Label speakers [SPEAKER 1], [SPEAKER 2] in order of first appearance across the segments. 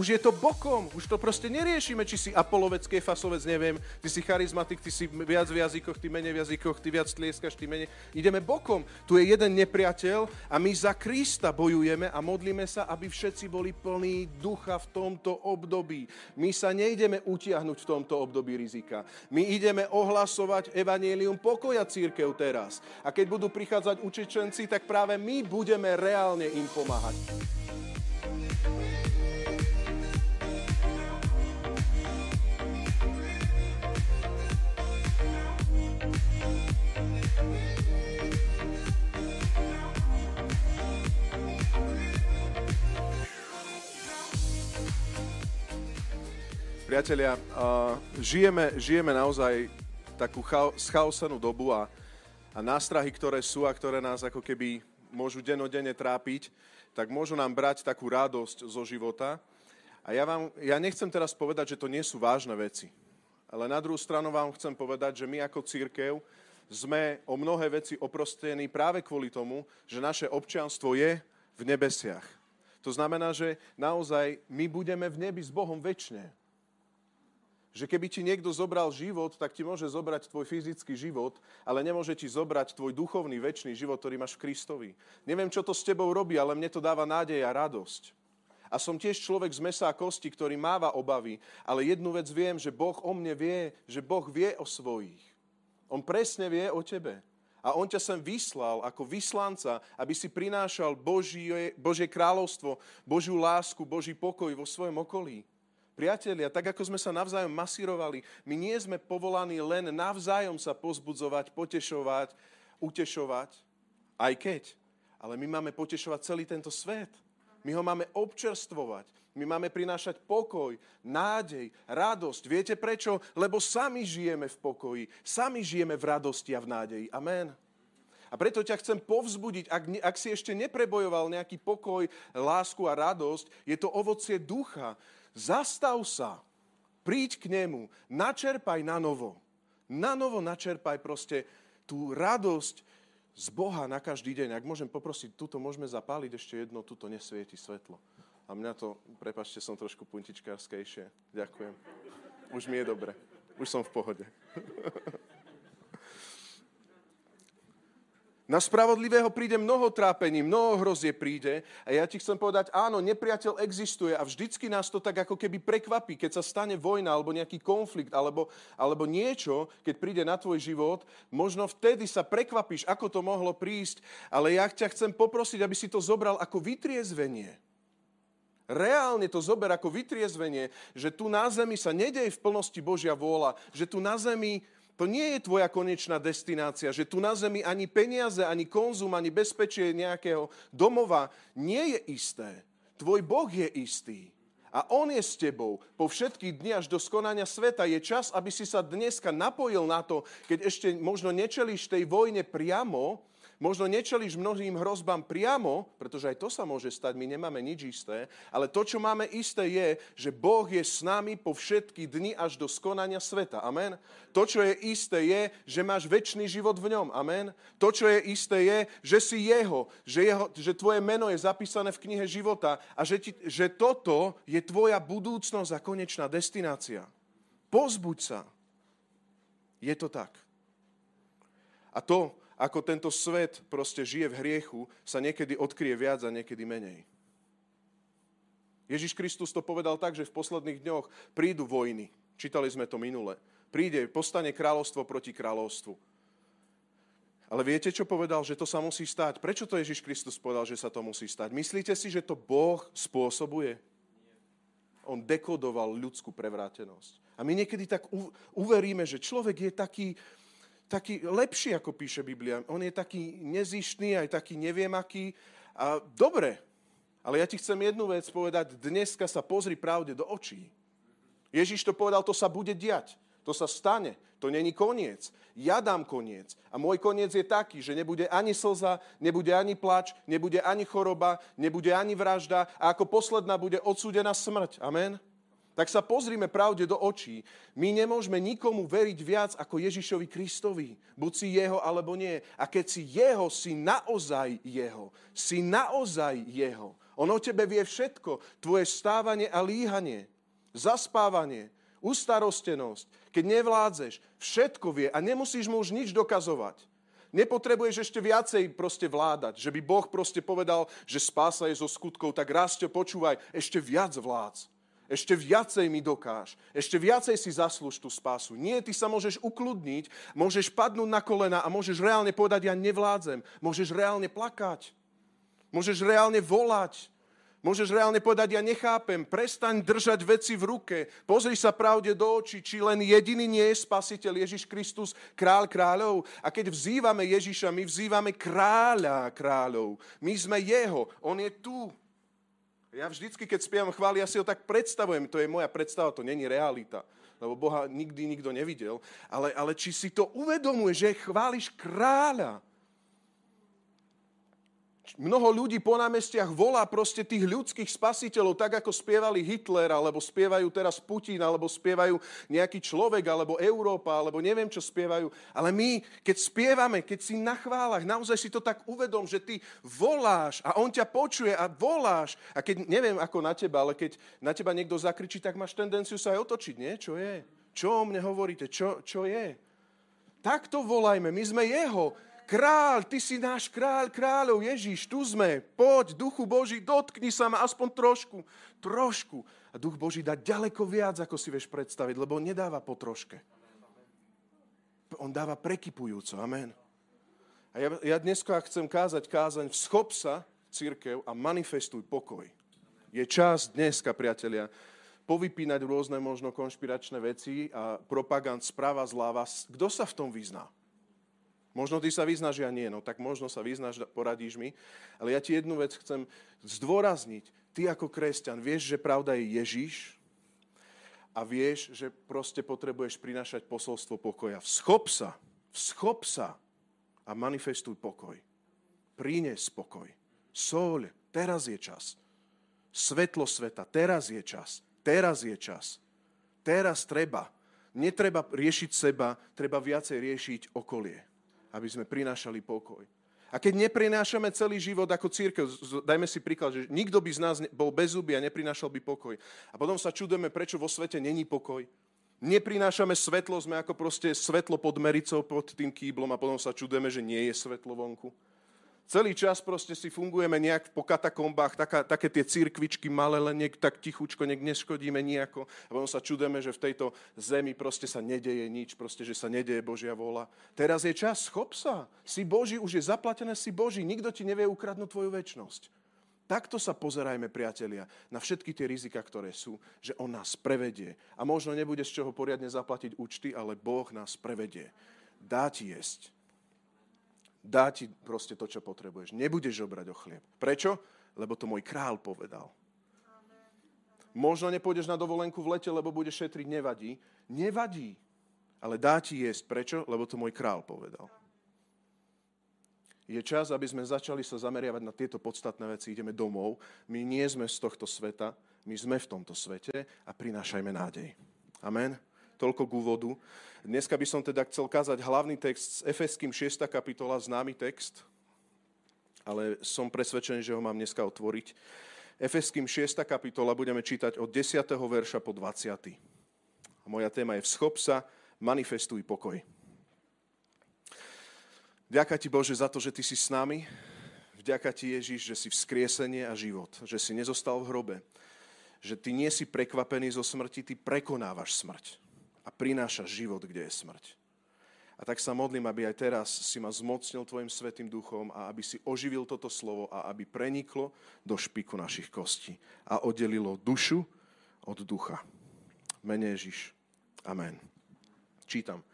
[SPEAKER 1] už je to bokom, už to proste neriešime, či si apolovec, kefasovec, neviem, ty si charizmatik, ty si viac v jazykoch, ty menej v jazykoch, ty viac tlieskaš, ty menej. Ideme bokom. Tu je jeden nepriateľ a my za Krista bojujeme a modlíme sa, aby všetci boli plní ducha v tomto období. My sa nejdeme utiahnuť v tomto období rizika. My ideme ohlasovať evanielium pokoja církev teraz. A keď budú prichádzať učečenci, tak práve my budeme reálne im pomáhať. Priatelia, uh, žijeme, žijeme naozaj takú chao, schaosenú dobu a, a nástrahy, ktoré sú a ktoré nás ako keby môžu denodene trápiť, tak môžu nám brať takú radosť zo života. A ja, vám, ja nechcem teraz povedať, že to nie sú vážne veci. Ale na druhú stranu vám chcem povedať, že my ako církev sme o mnohé veci oprostení práve kvôli tomu, že naše občianstvo je v nebesiach. To znamená, že naozaj my budeme v nebi s Bohom väčšine že keby ti niekto zobral život, tak ti môže zobrať tvoj fyzický život, ale nemôže ti zobrať tvoj duchovný, väčší život, ktorý máš v Kristovi. Neviem, čo to s tebou robí, ale mne to dáva nádej a radosť. A som tiež človek z mesa a kosti, ktorý máva obavy, ale jednu vec viem, že Boh o mne vie, že Boh vie o svojich. On presne vie o tebe. A on ťa sem vyslal ako vyslanca, aby si prinášal Božie, Božie kráľovstvo, Božiu lásku, Boží pokoj vo svojom okolí. Priatelia, tak ako sme sa navzájom masírovali, my nie sme povolaní len navzájom sa pozbudzovať, potešovať, utešovať, aj keď. Ale my máme potešovať celý tento svet. My ho máme občerstvovať. My máme prinášať pokoj, nádej, radosť. Viete prečo? Lebo sami žijeme v pokoji. Sami žijeme v radosti a v nádeji. Amen. A preto ťa chcem povzbudiť, ak, ak si ešte neprebojoval nejaký pokoj, lásku a radosť, je to ovocie ducha. Zastav sa, príď k nemu, načerpaj na novo. Na novo načerpaj proste tú radosť z Boha na každý deň. Ak môžem poprosiť, tuto môžeme zapáliť ešte jedno, tuto nesvieti svetlo. A mňa to, prepačte, som trošku puntičkárskejšie. Ďakujem. Už mi je dobre. Už som v pohode. Na spravodlivého príde mnoho trápení, mnoho hrozie príde a ja ti chcem povedať, áno, nepriateľ existuje a vždycky nás to tak ako keby prekvapí, keď sa stane vojna alebo nejaký konflikt alebo, alebo niečo, keď príde na tvoj život, možno vtedy sa prekvapíš, ako to mohlo prísť, ale ja ťa chcem poprosiť, aby si to zobral ako vytriezvenie. Reálne to zober ako vytriezvenie, že tu na zemi sa nedej v plnosti Božia vôľa, že tu na zemi to nie je tvoja konečná destinácia, že tu na zemi ani peniaze, ani konzum, ani bezpečie nejakého domova nie je isté. Tvoj Boh je istý. A On je s tebou po všetky dni až do skonania sveta. Je čas, aby si sa dneska napojil na to, keď ešte možno nečelíš tej vojne priamo, Možno nečelíš mnohým hrozbám priamo, pretože aj to sa môže stať, my nemáme nič isté, ale to, čo máme isté, je, že Boh je s nami po všetky dni až do skonania sveta. Amen. To, čo je isté, je, že máš väčší život v ňom. Amen. To, čo je isté, je, že si jeho, že, jeho, že tvoje meno je zapísané v knihe života a že, ti, že toto je tvoja budúcnosť a konečná destinácia. Pozbuď sa. Je to tak. A to, ako tento svet proste žije v hriechu, sa niekedy odkrie viac a niekedy menej. Ježiš Kristus to povedal tak, že v posledných dňoch prídu vojny. Čítali sme to minule. Príde, postane kráľovstvo proti kráľovstvu. Ale viete, čo povedal? Že to sa musí stať. Prečo to Ježiš Kristus povedal, že sa to musí stať? Myslíte si, že to Boh spôsobuje? On dekodoval ľudskú prevrátenosť. A my niekedy tak uveríme, že človek je taký, taký lepší, ako píše Biblia. On je taký nezištný, aj taký neviem aký. A dobre, ale ja ti chcem jednu vec povedať. Dneska sa pozri pravde do očí. Ježiš to povedal, to sa bude diať. To sa stane. To není koniec. Ja dám koniec. A môj koniec je taký, že nebude ani slza, nebude ani plač, nebude ani choroba, nebude ani vražda a ako posledná bude odsúdená smrť. Amen? Tak sa pozrime pravde do očí. My nemôžeme nikomu veriť viac ako Ježišovi Kristovi. Buď si jeho, alebo nie. A keď si jeho, si naozaj jeho. Si naozaj jeho. On o tebe vie všetko. Tvoje stávanie a líhanie, zaspávanie, ustarostenosť, keď nevládzeš, všetko vie a nemusíš mu už nič dokazovať. Nepotrebuješ ešte viacej proste vládať, že by Boh proste povedal, že spása je zo skutkov, tak raz počúvaj, ešte viac vládz. Ešte viacej mi dokáž. Ešte viacej si zaslúž tú spásu. Nie, ty sa môžeš ukludniť, môžeš padnúť na kolena a môžeš reálne povedať, ja nevládzem. Môžeš reálne plakať. Môžeš reálne volať. Môžeš reálne povedať, ja nechápem, prestaň držať veci v ruke, pozri sa pravde do očí, či len jediný nie je spasiteľ Ježiš Kristus, král kráľov. A keď vzývame Ježiša, my vzývame kráľa kráľov. My sme jeho, on je tu. Ja vždycky, keď spievam chváli, ja si ho tak predstavujem, to je moja predstava, to není realita lebo Boha nikdy nikto nevidel, ale, ale či si to uvedomuje, že chváliš kráľa, Mnoho ľudí po námestiach volá proste tých ľudských spasiteľov, tak ako spievali Hitler, alebo spievajú teraz Putin, alebo spievajú nejaký človek, alebo Európa, alebo neviem, čo spievajú. Ale my, keď spievame, keď si na chválach, naozaj si to tak uvedom, že ty voláš a on ťa počuje a voláš. A keď, neviem ako na teba, ale keď na teba niekto zakričí, tak máš tendenciu sa aj otočiť, nie? Čo je? Čo o mne hovoríte? Čo, čo je? Takto volajme, my sme jeho. Kráľ, ty si náš kráľ kráľov, Ježiš, tu sme, poď, duchu Boží, dotkni sa ma aspoň trošku, trošku. A duch Boží dá ďaleko viac, ako si vieš predstaviť, lebo nedáva po troške. On dáva prekypujúco, amen. A ja, ja dneska chcem kázať kázaň, vschop sa, církev, a manifestuj pokoj. Je čas dneska, priatelia, povypínať rôzne možno konšpiračné veci a propagand správa zláva. Kto sa v tom vyzná? Možno ty sa vyznáš, ja nie, no tak možno sa vyznáš, poradíš mi. Ale ja ti jednu vec chcem zdôrazniť. Ty ako kresťan vieš, že pravda je Ježíš a vieš, že proste potrebuješ prinašať posolstvo pokoja. Vschop sa, vschop sa a manifestuj pokoj. Prines pokoj. Soľ, teraz je čas. Svetlo sveta, teraz je čas. Teraz je čas. Teraz treba. Netreba riešiť seba, treba viacej riešiť okolie aby sme prinášali pokoj. A keď neprinášame celý život ako církev, dajme si príklad, že nikto by z nás bol bez zuby a neprinášal by pokoj. A potom sa čudujeme, prečo vo svete není pokoj. Neprinášame svetlo, sme ako proste svetlo pod mericou, pod tým kýblom a potom sa čudujeme, že nie je svetlo vonku. Celý čas proste si fungujeme nejak po katakombách, taká, také tie církvičky malé, len niek tak tichučko, nech neškodíme nejako. A potom sa čudeme, že v tejto zemi proste sa nedeje nič, proste, že sa nedeje Božia vola. Teraz je čas, schop sa. Si Boží, už je zaplatené, si Boží. Nikto ti nevie ukradnúť tvoju väčnosť. Takto sa pozerajme, priatelia, na všetky tie rizika, ktoré sú, že On nás prevedie. A možno nebude z čoho poriadne zaplatiť účty, ale Boh nás prevedie. Dá ti jesť dá ti proste to, čo potrebuješ. Nebudeš obrať o chlieb. Prečo? Lebo to môj král povedal. Možno nepôjdeš na dovolenku v lete, lebo budeš šetriť, nevadí. Nevadí, ale dá ti jesť. Prečo? Lebo to môj král povedal. Je čas, aby sme začali sa zameriavať na tieto podstatné veci. Ideme domov. My nie sme z tohto sveta, my sme v tomto svete a prinášajme nádej. Amen. Toľko k úvodu. Dneska by som teda chcel kázať hlavný text s Efeským 6. kapitola, známy text, ale som presvedčený, že ho mám dneska otvoriť. Efeským 6. kapitola budeme čítať od 10. verša po 20. A moja téma je Vschop sa, manifestuj pokoj. Ďaká ti Bože za to, že ty si s nami. Vďaka ti Ježiš, že si vzkriesenie a život, že si nezostal v hrobe, že ty nie si prekvapený zo smrti, ty prekonávaš smrť a prináša život, kde je smrť. A tak sa modlím, aby aj teraz si ma zmocnil Tvojim Svetým duchom a aby si oživil toto slovo a aby preniklo do špiku našich kostí a oddelilo dušu od ducha. Mene Ježiš. Amen. Čítam.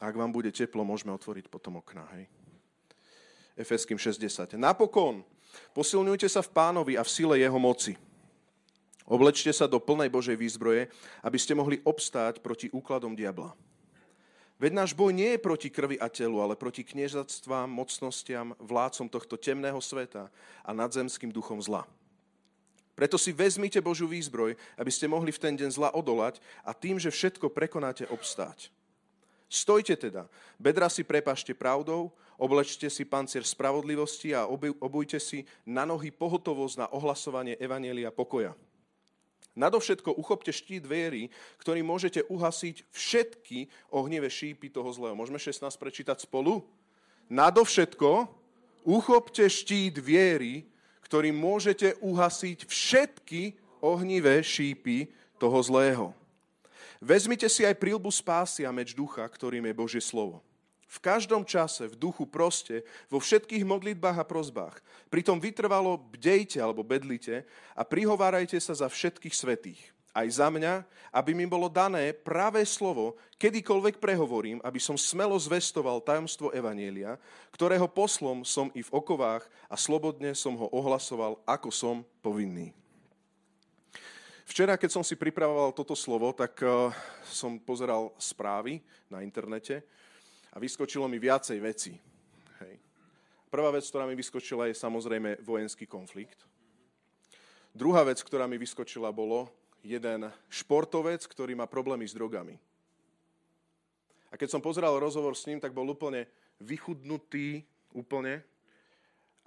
[SPEAKER 1] Ak vám bude teplo, môžeme otvoriť potom okna. Hej. Efeským 60. Napokon, posilňujte sa v pánovi a v sile jeho moci Oblečte sa do plnej Božej výzbroje, aby ste mohli obstáť proti úkladom diabla. Veď náš boj nie je proti krvi a telu, ale proti kniežatstvám, mocnostiam, vládcom tohto temného sveta a nadzemským duchom zla. Preto si vezmite Božú výzbroj, aby ste mohli v ten deň zla odolať a tým, že všetko prekonáte, obstáť. Stojte teda, bedra si prepašte pravdou, oblečte si pancier spravodlivosti a obujte si na nohy pohotovosť na ohlasovanie Evanielia pokoja. Nadovšetko uchopte štít viery, ktorý môžete uhasiť všetky ohnivé šípy toho zlého. Môžeme 16 prečítať spolu? Nadovšetko uchopte štít viery, ktorý môžete uhasiť všetky ohnivé šípy toho zlého. Vezmite si aj prílbu spásy a meč ducha, ktorým je Božie slovo. V každom čase, v duchu proste, vo všetkých modlitbách a prozbách. Pritom vytrvalo bdejte alebo bedlite a prihovárajte sa za všetkých svetých. Aj za mňa, aby mi bolo dané práve slovo, kedykoľvek prehovorím, aby som smelo zvestoval tajomstvo Evanielia, ktorého poslom som i v okovách a slobodne som ho ohlasoval, ako som povinný. Včera, keď som si pripravoval toto slovo, tak uh, som pozeral správy na internete a vyskočilo mi viacej veci. Hej. Prvá vec, ktorá mi vyskočila, je samozrejme vojenský konflikt. Druhá vec, ktorá mi vyskočila, bolo jeden športovec, ktorý má problémy s drogami. A keď som pozeral rozhovor s ním, tak bol úplne vychudnutý, úplne,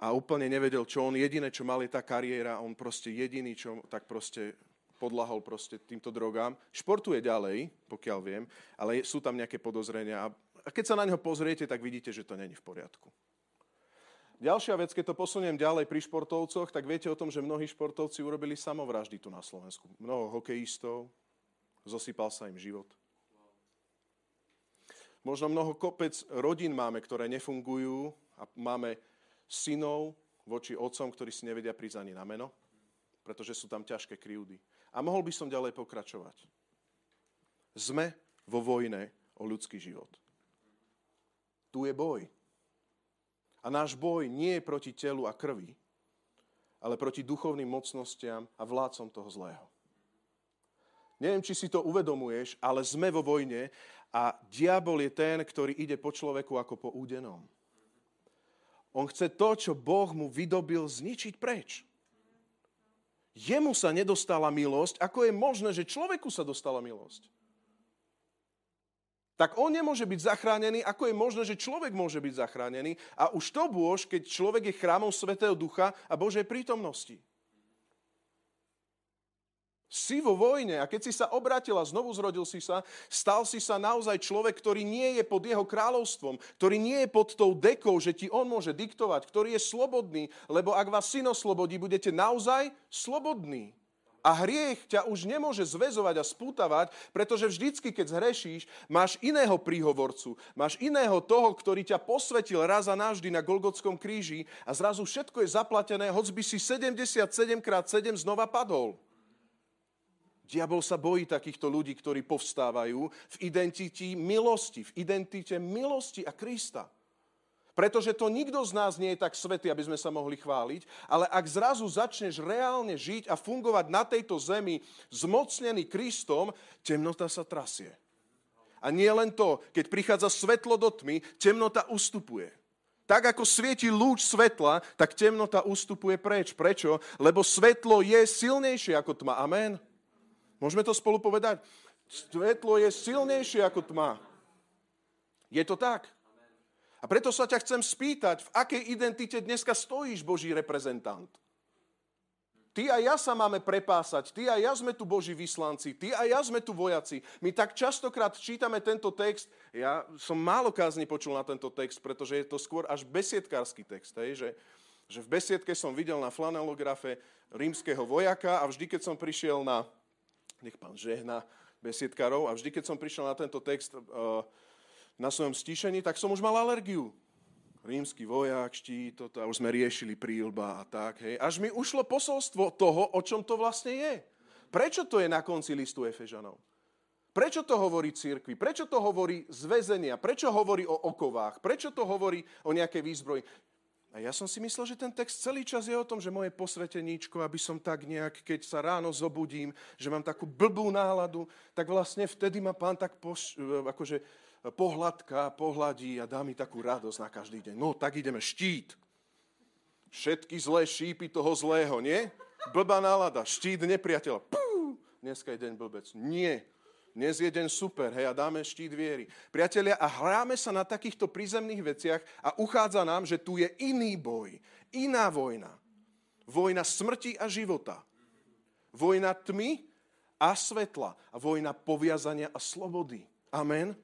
[SPEAKER 1] a úplne nevedel, čo on jediné, čo mal, je tá kariéra, on proste jediný, čo tak proste podlahol proste týmto drogám. Športuje ďalej, pokiaľ viem, ale sú tam nejaké podozrenia. A keď sa na neho pozriete, tak vidíte, že to není v poriadku. Ďalšia vec, keď to posuniem ďalej pri športovcoch, tak viete o tom, že mnohí športovci urobili samovraždy tu na Slovensku. Mnoho hokejistov, zosypal sa im život. Možno mnoho kopec rodín máme, ktoré nefungujú a máme synov voči otcom, ktorí si nevedia prísť ani na meno, pretože sú tam ťažké krivdy. A mohol by som ďalej pokračovať. Sme vo vojne o ľudský život. Tu je boj. A náš boj nie je proti telu a krvi, ale proti duchovným mocnostiam a vládcom toho zlého. Neviem, či si to uvedomuješ, ale sme vo vojne a diabol je ten, ktorý ide po človeku ako po údenom. On chce to, čo Boh mu vydobil, zničiť preč jemu sa nedostala milosť, ako je možné, že človeku sa dostala milosť? Tak on nemôže byť zachránený, ako je možné, že človek môže byť zachránený. A už to bôž, keď človek je chrámom Svetého Ducha a Božej prítomnosti si vo vojne a keď si sa obratil a znovu zrodil si sa, stal si sa naozaj človek, ktorý nie je pod jeho kráľovstvom, ktorý nie je pod tou dekou, že ti on môže diktovať, ktorý je slobodný, lebo ak vás syn oslobodí, budete naozaj slobodní. A hriech ťa už nemôže zväzovať a spútavať, pretože vždycky, keď zhrešíš, máš iného príhovorcu, máš iného toho, ktorý ťa posvetil raz a navždy na Golgotskom kríži a zrazu všetko je zaplatené, hoď by si 77 krát 7 znova padol. Diabol sa bojí takýchto ľudí, ktorí povstávajú v identite milosti, v identite milosti a Krista. Pretože to nikto z nás nie je tak svetý, aby sme sa mohli chváliť, ale ak zrazu začneš reálne žiť a fungovať na tejto zemi zmocnený Kristom, temnota sa trasie. A nie len to, keď prichádza svetlo do tmy, temnota ustupuje. Tak ako svieti lúč svetla, tak temnota ustupuje preč. Prečo? Lebo svetlo je silnejšie ako tma. Amen. Môžeme to spolu povedať? Svetlo je silnejšie ako tma. Je to tak? A preto sa ťa chcem spýtať, v akej identite dneska stojíš, Boží reprezentant? Ty a ja sa máme prepásať, ty a ja sme tu Boží vyslanci, ty a ja sme tu vojaci. My tak častokrát čítame tento text, ja som málo kázni počul na tento text, pretože je to skôr až besiedkársky text, hej, že, že v besiedke som videl na flanelografe rímskeho vojaka a vždy, keď som prišiel na nech pán žehna besiedkarov. A vždy, keď som prišiel na tento text uh, na svojom stíšení, tak som už mal alergiu. Rímsky vojak, štít, toto, a už sme riešili prílba a tak. Hej. Až mi ušlo posolstvo toho, o čom to vlastne je. Prečo to je na konci listu Efežanov? Prečo to hovorí církvi? Prečo to hovorí z väzenia? Prečo hovorí o okovách? Prečo to hovorí o nejakej výzbroji? A ja som si myslel, že ten text celý čas je o tom, že moje posveteníčko, aby som tak nejak, keď sa ráno zobudím, že mám takú blbú náladu, tak vlastne vtedy ma pán tak poš, akože pohľadka, pohľadí a dá mi takú radosť na každý deň. No, tak ideme, štít. Všetky zlé šípy toho zlého, nie? Blbá nálada, štít nepriateľa. Pú, dneska je deň blbec. Nie. dnes je deň super, hej, a dáme štít viery. Priatelia, a hráme sa na takýchto prízemných veciach a uchádza nám, že tu je iný boj, iná vojna. Vojna smrti a života. Vojna tmy a svetla. A vojna poviazania a slobody. Amen.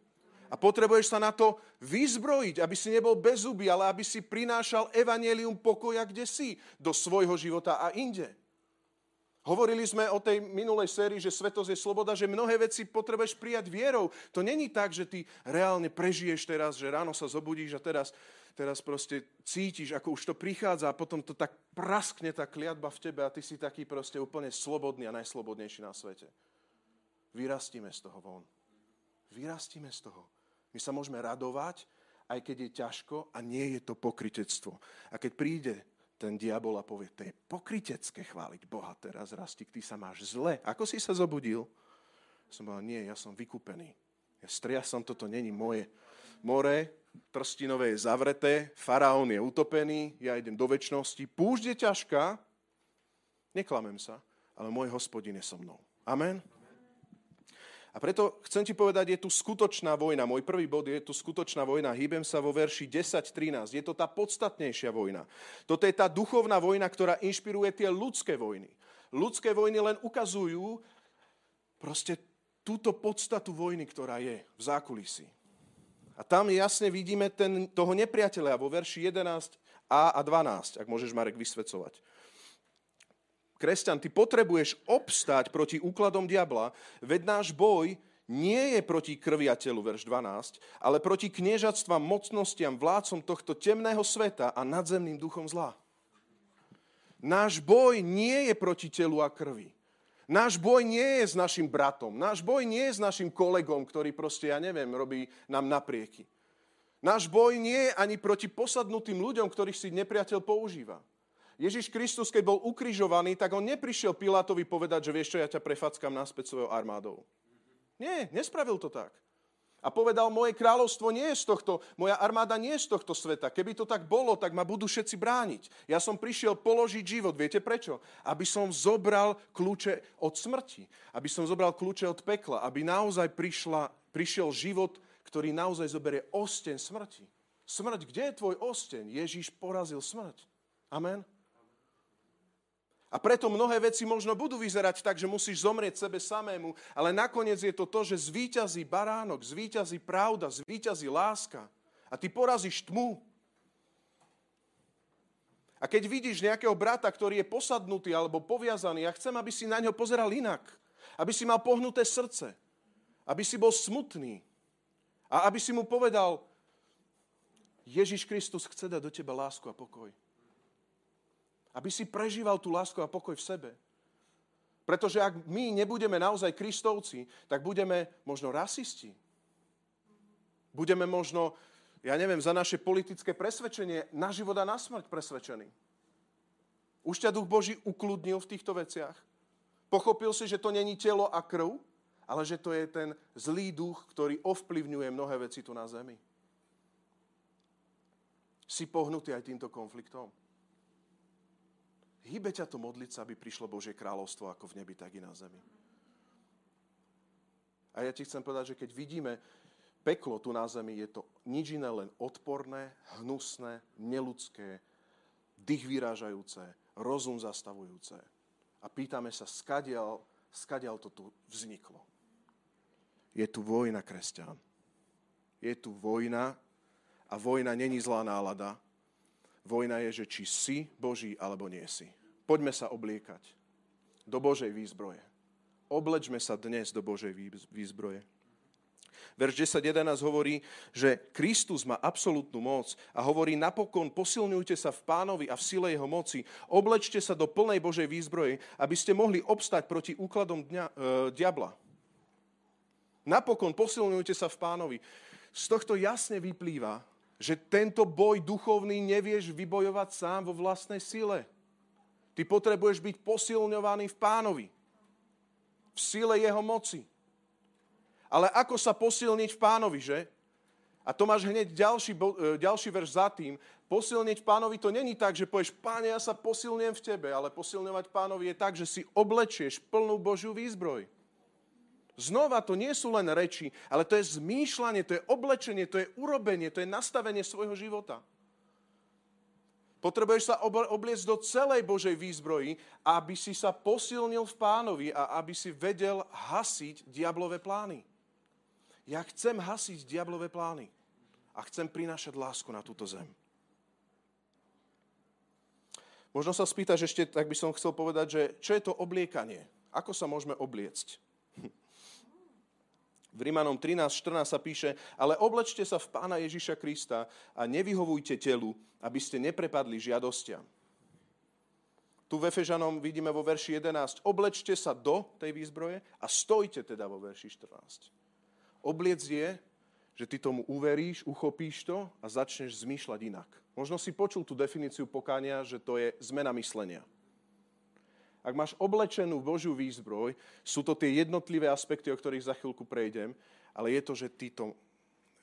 [SPEAKER 1] A potrebuješ sa na to vyzbrojiť, aby si nebol bez zuby, ale aby si prinášal evanelium pokoja, kde si, do svojho života a inde. Hovorili sme o tej minulej sérii, že svetosť je sloboda, že mnohé veci potrebuješ prijať vierou. To není tak, že ty reálne prežiješ teraz, že ráno sa zobudíš a teraz, teraz proste cítiš, ako už to prichádza a potom to tak praskne tá kliatba v tebe a ty si taký proste úplne slobodný a najslobodnejší na svete. Vyrastíme z toho von. Vyrastíme z toho. My sa môžeme radovať, aj keď je ťažko a nie je to pokritectvo. A keď príde ten diabol a povie, to je pokrytecké chváliť Boha teraz, Rastik, ty sa máš zle. Ako si sa zobudil? Som povedal, nie, ja som vykúpený. Ja striasam, toto není moje. More trstinové je zavreté, faraón je utopený, ja idem do väčšnosti, púšť je ťažká, neklamem sa, ale môj hospodin je so mnou. Amen. A preto chcem ti povedať, je tu skutočná vojna. Môj prvý bod je tu skutočná vojna. Hýbem sa vo verši 10.13. Je to tá podstatnejšia vojna. Toto je tá duchovná vojna, ktorá inšpiruje tie ľudské vojny. Ľudské vojny len ukazujú proste túto podstatu vojny, ktorá je v zákulisí. A tam jasne vidíme ten, toho nepriateľa vo verši 11a a 12, ak môžeš Marek vysvedcovať kresťan, ty potrebuješ obstať proti úkladom diabla, veď náš boj nie je proti krvi a telu, verš 12, ale proti kniežatstvám, mocnostiam, vládcom tohto temného sveta a nadzemným duchom zla. Náš boj nie je proti telu a krvi. Náš boj nie je s našim bratom. Náš boj nie je s našim kolegom, ktorý proste, ja neviem, robí nám naprieky. Náš boj nie je ani proti posadnutým ľuďom, ktorých si nepriateľ používa. Ježiš Kristus, keď bol ukrižovaný, tak on neprišiel Pilátovi povedať, že vieš čo, ja ťa prefackam naspäť svojou armádou. Nie, nespravil to tak. A povedal, moje kráľovstvo nie je z tohto, moja armáda nie je z tohto sveta. Keby to tak bolo, tak ma budú všetci brániť. Ja som prišiel položiť život. Viete prečo? Aby som zobral kľúče od smrti. Aby som zobral kľúče od pekla. Aby naozaj prišla, prišiel život, ktorý naozaj zoberie osteň smrti. Smrť, kde je tvoj osteň? Ježiš porazil smrť. Amen. A preto mnohé veci možno budú vyzerať tak, že musíš zomrieť sebe samému, ale nakoniec je to to, že zvíťazí baránok, zvíťazí pravda, zvíťazí láska. A ty porazíš tmu. A keď vidíš nejakého brata, ktorý je posadnutý alebo poviazaný, ja chcem, aby si na ňo pozeral inak. Aby si mal pohnuté srdce. Aby si bol smutný. A aby si mu povedal, Ježiš Kristus chce dať do teba lásku a pokoj. Aby si prežíval tú lásku a pokoj v sebe. Pretože ak my nebudeme naozaj kristovci, tak budeme možno rasisti. Budeme možno, ja neviem, za naše politické presvedčenie na život a na smrť presvedčení. Už ťa Duch Boží ukludnil v týchto veciach. Pochopil si, že to není telo a krv, ale že to je ten zlý duch, ktorý ovplyvňuje mnohé veci tu na zemi. Si pohnutý aj týmto konfliktom. Hýbe ťa to modliť sa, aby prišlo Božie kráľovstvo ako v nebi, tak i na zemi. A ja ti chcem povedať, že keď vidíme peklo tu na zemi, je to nič iné, len odporné, hnusné, neludské, dých vyrážajúce, rozum zastavujúce. A pýtame sa, skadial, skadial to tu vzniklo. Je tu vojna, kresťan. Je tu vojna a vojna není zlá nálada. Vojna je, že či si Boží alebo nie si. Poďme sa obliekať do Božej výzbroje. Oblečme sa dnes do Božej výzbroje. Verš 10.11 hovorí, že Kristus má absolútnu moc a hovorí napokon posilňujte sa v pánovi a v sile jeho moci, oblečte sa do plnej Božej výzbroje, aby ste mohli obstať proti úkladom dňa, e, diabla. Napokon posilňujte sa v pánovi. Z tohto jasne vyplýva, že tento boj duchovný nevieš vybojovať sám vo vlastnej sile. Ty potrebuješ byť posilňovaný v pánovi. V sile jeho moci. Ale ako sa posilniť v pánovi, že? A to máš hneď ďalší, e, ďalší verš za tým. Posilniť pánovi to není tak, že povieš, páne, ja sa posilňujem v tebe, ale posilňovať pánovi je tak, že si oblečieš plnú Božiu výzbroj. Znova, to nie sú len reči, ale to je zmýšľanie, to je oblečenie, to je urobenie, to je nastavenie svojho života. Potrebuješ sa obliecť do celej Božej výzbroji, aby si sa posilnil v pánovi a aby si vedel hasiť diablové plány. Ja chcem hasiť diablové plány a chcem prinášať lásku na túto zem. Možno sa spýtaš ešte, tak by som chcel povedať, že čo je to obliekanie? Ako sa môžeme obliecť? V Rímanom 13.14 sa píše, ale oblečte sa v Pána Ježiša Krista a nevyhovujte telu, aby ste neprepadli žiadostiam. Tu v Efežanom vidíme vo verši 11, oblečte sa do tej výzbroje a stojte teda vo verši 14. Obliec je, že ty tomu uveríš, uchopíš to a začneš zmýšľať inak. Možno si počul tú definíciu pokania, že to je zmena myslenia. Ak máš oblečenú Božiu výzbroj, sú to tie jednotlivé aspekty, o ktorých za chvíľku prejdem, ale je to, že ty, to,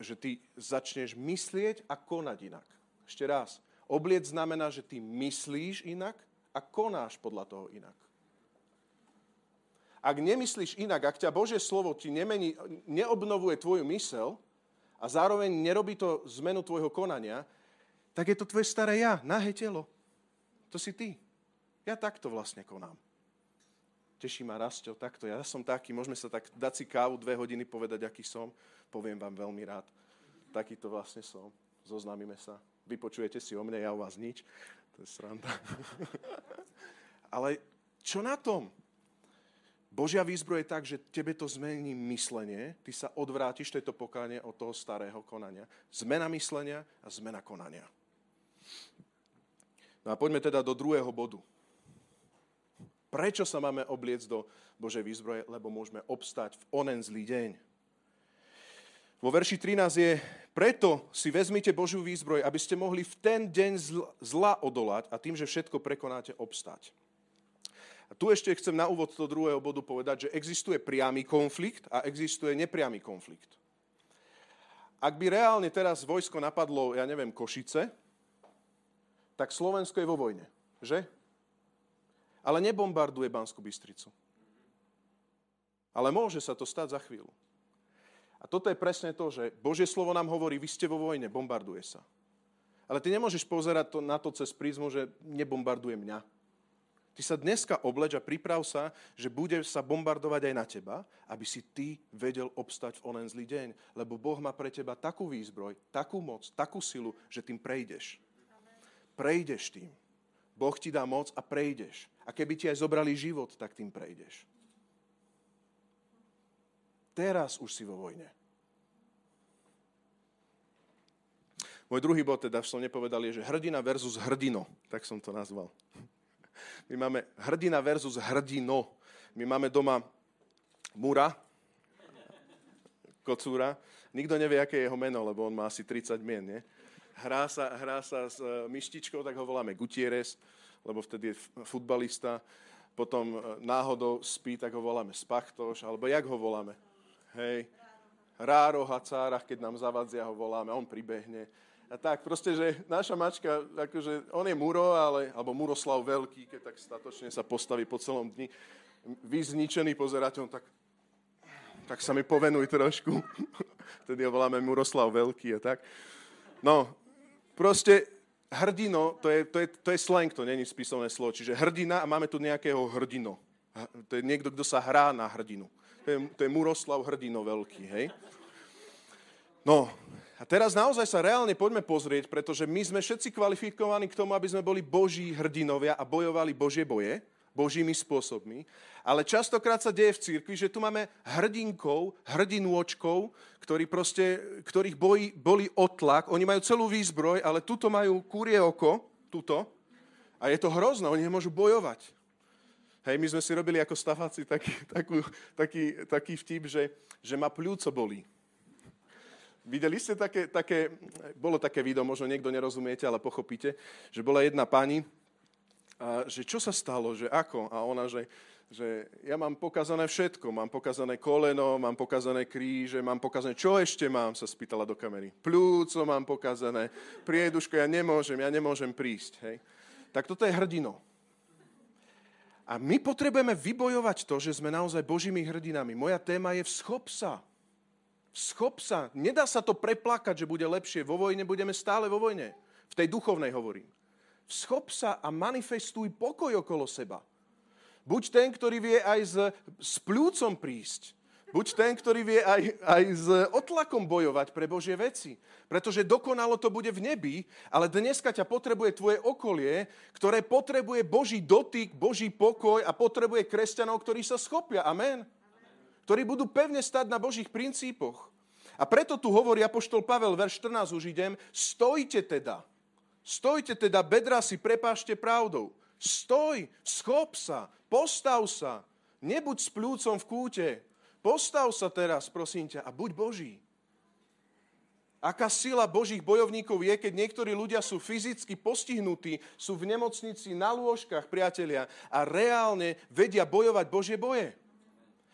[SPEAKER 1] že ty začneš myslieť a konať inak. Ešte raz. Obliec znamená, že ty myslíš inak a konáš podľa toho inak. Ak nemyslíš inak, ak ťa Božie slovo ti nemení, neobnovuje tvoju mysel a zároveň nerobí to zmenu tvojho konania, tak je to tvoje staré ja, nahé telo. To si ty. Ja takto vlastne konám. Teší ma Rasto, takto. Ja som taký, môžeme sa tak dať si kávu dve hodiny, povedať, aký som. Poviem vám veľmi rád. Takýto vlastne som. Zoznámime sa. Vypočujete si o mne, ja o vás nič. To je sranda. Ale čo na tom? Božia výzbroj je tak, že tebe to zmení myslenie, ty sa odvrátiš, to je od toho starého konania. Zmena myslenia a zmena konania. No a poďme teda do druhého bodu. Prečo sa máme obliecť do Božej výzbroje? Lebo môžeme obstať v onen zlý deň. Vo verši 13 je, preto si vezmite Božiu výzbroj, aby ste mohli v ten deň zla odolať a tým, že všetko prekonáte, obstať. A tu ešte chcem na úvod toho druhého bodu povedať, že existuje priamy konflikt a existuje nepriamy konflikt. Ak by reálne teraz vojsko napadlo, ja neviem, Košice, tak Slovensko je vo vojne, že? Ale nebombarduje Banskú Bystricu. Ale môže sa to stať za chvíľu. A toto je presne to, že Božie slovo nám hovorí, vy ste vo vojne, bombarduje sa. Ale ty nemôžeš pozerať to, na to cez prízmu, že nebombarduje mňa. Ty sa dneska obleč a priprav sa, že bude sa bombardovať aj na teba, aby si ty vedel obstať v onen zlý deň. Lebo Boh má pre teba takú výzbroj, takú moc, takú silu, že tým prejdeš. Prejdeš tým. Boh ti dá moc a prejdeš. A keby ti aj zobrali život, tak tým prejdeš. Teraz už si vo vojne. Môj druhý bod, teda som nepovedal, je, že hrdina versus hrdino. Tak som to nazval. My máme hrdina versus hrdino. My máme doma Mura, kocúra. Nikto nevie, aké je jeho meno, lebo on má asi 30 mien, nie? hrá sa, hrá sa s e, myštičkou, tak ho voláme Gutierrez, lebo vtedy je futbalista. Potom e, náhodou spí, tak ho voláme Spachtoš, alebo jak ho voláme? Hej, Ráro, Hacárach, keď nám zavadzia, ho voláme, on pribehne. A tak, proste, že naša mačka, akože on je Muro, ale, alebo Muroslav Veľký, keď tak statočne sa postaví po celom dni, vyzničený pozerateľ, tak, tak sa mi povenuj trošku. Tedy ho voláme Muroslav Veľký a tak. No, Proste hrdino, to je, to je, to je slang, to není spisovné slovo. Čiže hrdina a máme tu nejakého hrdino. To je niekto, kto sa hrá na hrdinu. To je, to je Muroslav Hrdino veľký, hej? No, a teraz naozaj sa reálne poďme pozrieť, pretože my sme všetci kvalifikovaní k tomu, aby sme boli boží hrdinovia a bojovali božie boje božími spôsobmi. Ale častokrát sa deje v cirkvi, že tu máme hrdinkov, hrdinôčkov, ktorí proste, ktorých bojí, boli otlak. Oni majú celú výzbroj, ale tuto majú kúrie oko, tuto. A je to hrozné, oni nemôžu bojovať. Hej, my sme si robili ako staváci taký, takú, taký, taký vtip, že, že ma pľúco bolí. Videli ste také, také, bolo také video, možno niekto nerozumiete, ale pochopíte, že bola jedna pani, a že čo sa stalo, že ako? A ona, že, že ja mám pokazané všetko. Mám pokazané koleno, mám pokazané kríže, mám pokazané... Čo ešte mám? Sa spýtala do kamery. Plúco mám pokazané, prieduško, ja nemôžem, ja nemôžem prísť. Hej. Tak toto je hrdino. A my potrebujeme vybojovať to, že sme naozaj Božími hrdinami. Moja téma je vschop sa. Vschop sa. Nedá sa to preplakať, že bude lepšie. Vo vojne budeme stále vo vojne. V tej duchovnej hovorím. Vschop sa a manifestuj pokoj okolo seba. Buď ten, ktorý vie aj s, s plúcom prísť. Buď ten, ktorý vie aj, aj s otlakom bojovať pre Božie veci. Pretože dokonalo to bude v nebi, ale dneska ťa potrebuje tvoje okolie, ktoré potrebuje Boží dotyk, Boží pokoj a potrebuje kresťanov, ktorí sa schopia. Amen. Ktorí budú pevne stať na Božích princípoch. A preto tu hovorí Apoštol Pavel, verš 14 už idem, stojte teda. Stojte teda, bedra si prepášte pravdou. Stoj, schop sa, postav sa. Nebuď s plúcom v kúte. Postav sa teraz, prosím ťa, a buď Boží. Aká sila Božích bojovníkov je, keď niektorí ľudia sú fyzicky postihnutí, sú v nemocnici, na lôžkach, priatelia, a reálne vedia bojovať Božie boje.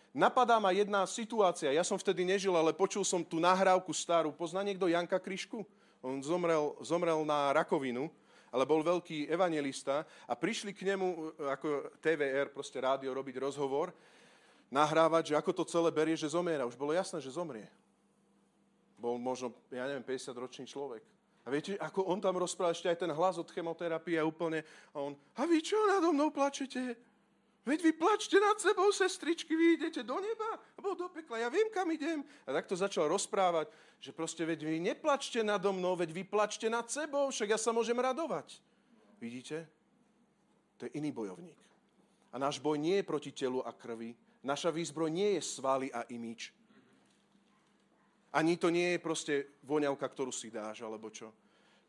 [SPEAKER 1] Napadá ma jedna situácia, ja som vtedy nežil, ale počul som tú nahrávku starú. Pozná niekto Janka Kryšku? On zomrel, zomrel na rakovinu ale bol veľký evangelista a prišli k nemu ako TVR, proste rádio, robiť rozhovor, nahrávať, že ako to celé berie, že zomiera. Už bolo jasné, že zomrie. Bol možno, ja neviem, 50-ročný človek. A viete, ako on tam rozprával, ešte aj ten hlas od chemoterapie a úplne, a on, a vy čo nado mnou plačete? Veď vy plačte nad sebou, sestričky, vy idete do neba alebo do pekla, ja viem, kam idem. A takto začal rozprávať, že proste, veď vy neplačte nado mnou, veď vy plačte nad sebou, však ja sa môžem radovať. Vidíte? To je iný bojovník. A náš boj nie je proti telu a krvi. Naša výzbroj nie je svaly a imič. Ani to nie je proste voňavka, ktorú si dáš, alebo čo.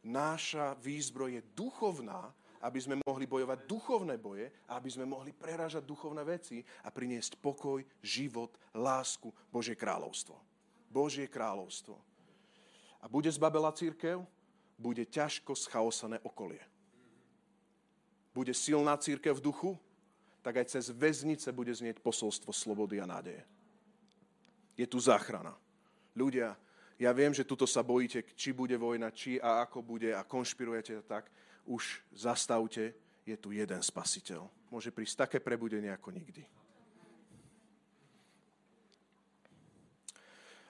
[SPEAKER 1] Náša výzbroj je duchovná, aby sme mohli bojovať duchovné boje a aby sme mohli prerážať duchovné veci a priniesť pokoj, život, lásku, Božie kráľovstvo. Božie kráľovstvo. A bude zbabela církev, bude ťažko schaosané okolie. Bude silná církev v duchu, tak aj cez väznice bude znieť posolstvo slobody a nádeje. Je tu záchrana. Ľudia, ja viem, že tuto sa bojíte, či bude vojna, či a ako bude a konšpirujete tak už zastavte, je tu jeden spasiteľ. Môže prísť také prebudenie ako nikdy.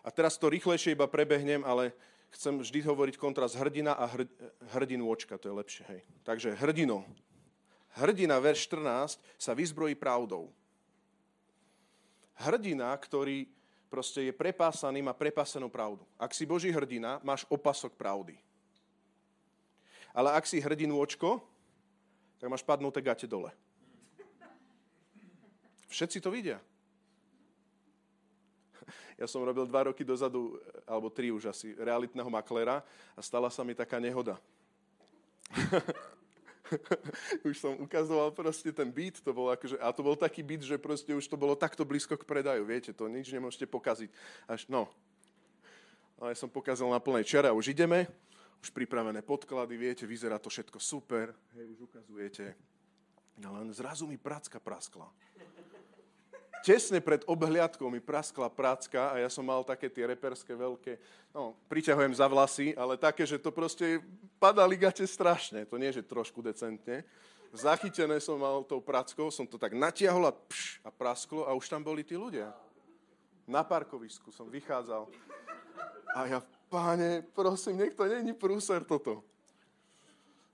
[SPEAKER 1] A teraz to rýchlejšie iba prebehnem, ale chcem vždy hovoriť kontrast hrdina a hrdinôčka, to je lepšie. Hej. Takže hrdino. Hrdina, verš 14, sa vyzbrojí pravdou. Hrdina, ktorý proste je prepásaný, má prepásanú pravdu. Ak si Boží hrdina, máš opasok pravdy. Ale ak si hrdinu očko, tak máš padnuté gate dole. Všetci to vidia. Ja som robil dva roky dozadu, alebo tri už asi, realitného maklera a stala sa mi taká nehoda. už som ukazoval proste ten byt, to bol akože, a to bol taký byt, že proste už to bolo takto blízko k predaju, viete, to nič nemôžete pokaziť. Až, no, ale som pokazal na plnej čere a už ideme už pripravené podklady, viete, vyzerá to všetko super, hej, už ukazujete. Len zrazu mi pracka praskla. Tesne pred obhliadkou mi praskla pracka a ja som mal také tie reperské veľké, no, priťahujem za vlasy, ale také, že to proste padali gate strašne. To nie, že trošku decentne. Zachytené som mal tou prackou, som to tak natiahol a pš, a prasklo a už tam boli tí ľudia. Na parkovisku som vychádzal a ja páne, prosím, nech to není prúser toto.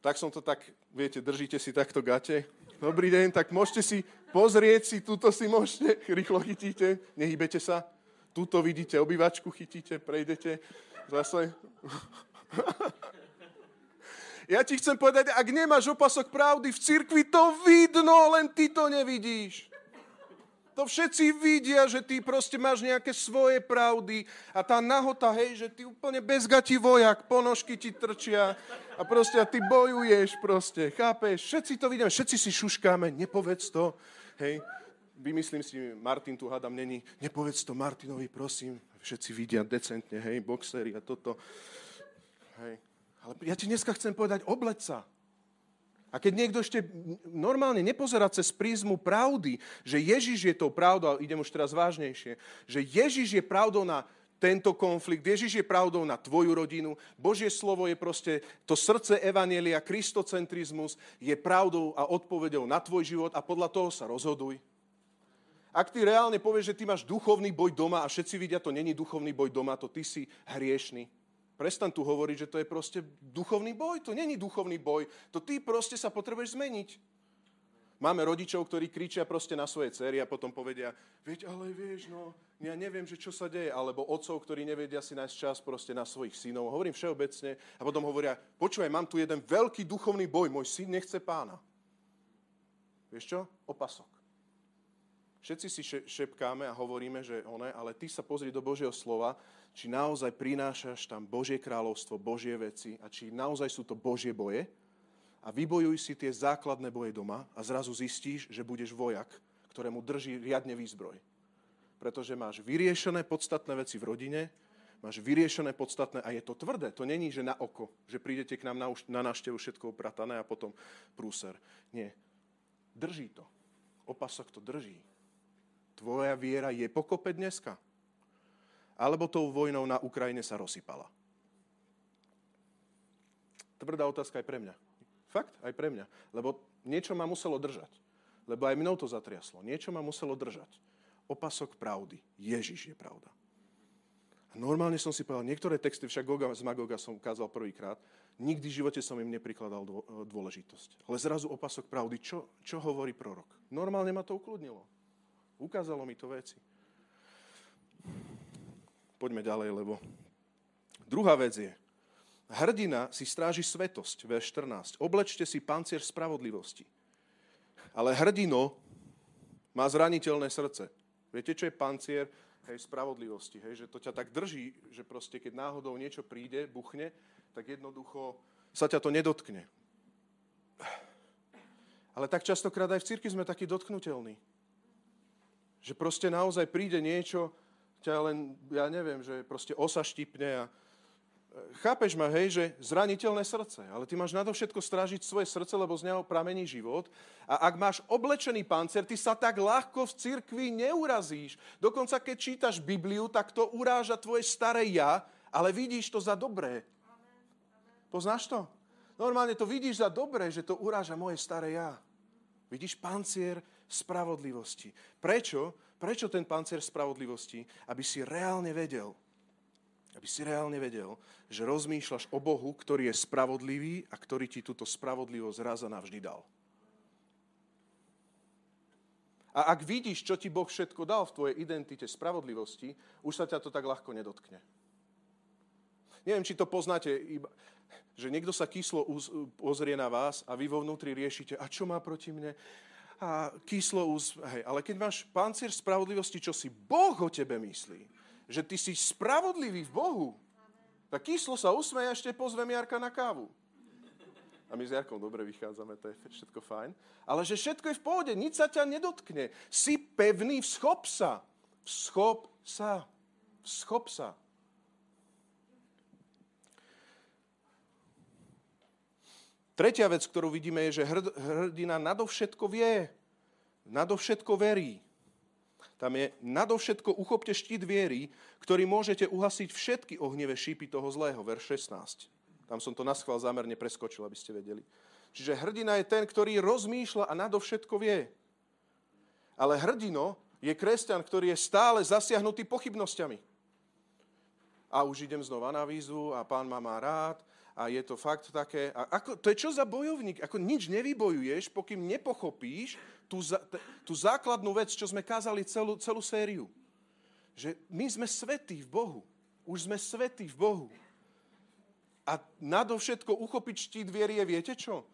[SPEAKER 1] Tak som to tak, viete, držíte si takto gate. Dobrý deň, tak môžete si pozrieť si, túto si môžete, rýchlo chytíte, nehybete sa. Tuto vidíte, obývačku chytíte, prejdete. Zase. Ja ti chcem povedať, ak nemáš opasok pravdy v cirkvi, to vidno, len ty to nevidíš. To všetci vidia, že ty proste máš nejaké svoje pravdy a tá nahota, hej, že ty úplne bezgatí vojak, ponožky ti trčia a proste a ty bojuješ proste, chápeš? Všetci to vidíme, všetci si šuškáme, nepovedz to, hej. Vymyslím si, Martin tu hádam není, nepovedz to Martinovi, prosím. Všetci vidia decentne, hej, boxery a toto. Hej. Ale ja ti dneska chcem povedať, obleď sa. A keď niekto ešte normálne nepozerá cez prízmu pravdy, že Ježiš je tou pravdou, idem už teraz vážnejšie, že Ježiš je pravdou na tento konflikt. Ježiš je pravdou na tvoju rodinu. Božie slovo je proste to srdce Evanielia, kristocentrizmus je pravdou a odpovedou na tvoj život a podľa toho sa rozhoduj. Ak ty reálne povieš, že ty máš duchovný boj doma a všetci vidia, to není duchovný boj doma, to ty si hriešný. Prestan tu hovoriť, že to je proste duchovný boj. To není duchovný boj. To ty proste sa potrebuješ zmeniť. Máme rodičov, ktorí kričia proste na svoje cery a potom povedia, veď ale vieš, no, ja neviem, že čo sa deje. Alebo otcov, ktorí nevedia si nájsť čas proste na svojich synov. Hovorím všeobecne a potom hovoria, počúvaj, mám tu jeden veľký duchovný boj, môj syn nechce pána. Vieš čo? Opasok. Všetci si šepkáme a hovoríme, že one, ale ty sa pozri do Božieho slova, či naozaj prinášaš tam Božie kráľovstvo, Božie veci a či naozaj sú to Božie boje a vybojuj si tie základné boje doma a zrazu zistíš, že budeš vojak, ktorému drží riadne výzbroj. Pretože máš vyriešené podstatné veci v rodine, máš vyriešené podstatné a je to tvrdé. To není, že na oko, že prídete k nám na, na návštevu všetko upratané a potom prúser. Nie. Drží to. Opasok to drží. Tvoja viera je pokope dneska. Alebo tou vojnou na Ukrajine sa rozsypala. Tvrdá otázka aj pre mňa. Fakt, aj pre mňa. Lebo niečo ma muselo držať. Lebo aj mnou to zatriaslo. Niečo ma muselo držať. Opasok pravdy. Ježiš je pravda. A normálne som si povedal, niektoré texty, však Goga z Magoga som kázal prvýkrát, nikdy v živote som im neprikladal dôležitosť. Ale zrazu opasok pravdy, čo, čo hovorí prorok? Normálne ma to ukludnilo. Ukázalo mi to veci. Poďme ďalej, lebo druhá vec je, Hrdina si stráži svetosť, verš 14. Oblečte si pancier spravodlivosti. Ale hrdino má zraniteľné srdce. Viete, čo je pancier hej, spravodlivosti? Hej, že to ťa tak drží, že proste keď náhodou niečo príde, buchne, tak jednoducho sa ťa to nedotkne. Ale tak častokrát aj v cirkvi sme takí dotknutelní. Že proste naozaj príde niečo, ťa len, ja neviem, že proste osa štipne a chápeš ma, hej, že zraniteľné srdce, ale ty máš nadovšetko strážiť svoje srdce, lebo z neho pramení život. A ak máš oblečený pancer, ty sa tak ľahko v cirkvi neurazíš. Dokonca keď čítaš Bibliu, tak to uráža tvoje staré ja, ale vidíš to za dobré. Poznáš to? Normálne to vidíš za dobré, že to uráža moje staré ja. Vidíš pancier spravodlivosti. Prečo? Prečo ten pancier spravodlivosti? Aby si reálne vedel, aby si reálne vedel, že rozmýšľaš o Bohu, ktorý je spravodlivý a ktorý ti túto spravodlivosť raz a navždy dal. A ak vidíš, čo ti Boh všetko dal v tvojej identite spravodlivosti, už sa ťa to tak ľahko nedotkne. Neviem, či to poznáte, že niekto sa kyslo pozrie na vás a vy vo vnútri riešite, a čo má proti mne? A kyslo úz... Hej, ale keď máš pancier spravodlivosti, čo si Boh o tebe myslí, že ty si spravodlivý v Bohu, tak kyslo sa usmeje a ešte pozvem Jarka na kávu. A my s Jarkom dobre vychádzame, to je všetko fajn. Ale že všetko je v pohode, nič sa ťa nedotkne. Si pevný, vschop sa. Vschop sa. Vschop sa. Tretia vec, ktorú vidíme, je, že hrdina nadovšetko vie. Nadovšetko verí. Tam je nadovšetko uchopte štít viery, ktorý môžete uhasiť všetky ohnivé šípy toho zlého. Verš 16. Tam som to na schvál zámerne preskočil, aby ste vedeli. Čiže hrdina je ten, ktorý rozmýšľa a nadovšetko vie. Ale hrdino je kresťan, ktorý je stále zasiahnutý pochybnosťami. A už idem znova na výzvu a pán ma má rád a je to fakt také. A ako, to je čo za bojovník? Ako nič nevybojuješ, pokým nepochopíš, tú, tú základnú vec, čo sme kázali celú, celú sériu. Že my sme svetí v Bohu. Už sme svetí v Bohu. A nadovšetko uchopiť štít viery je, viete čo?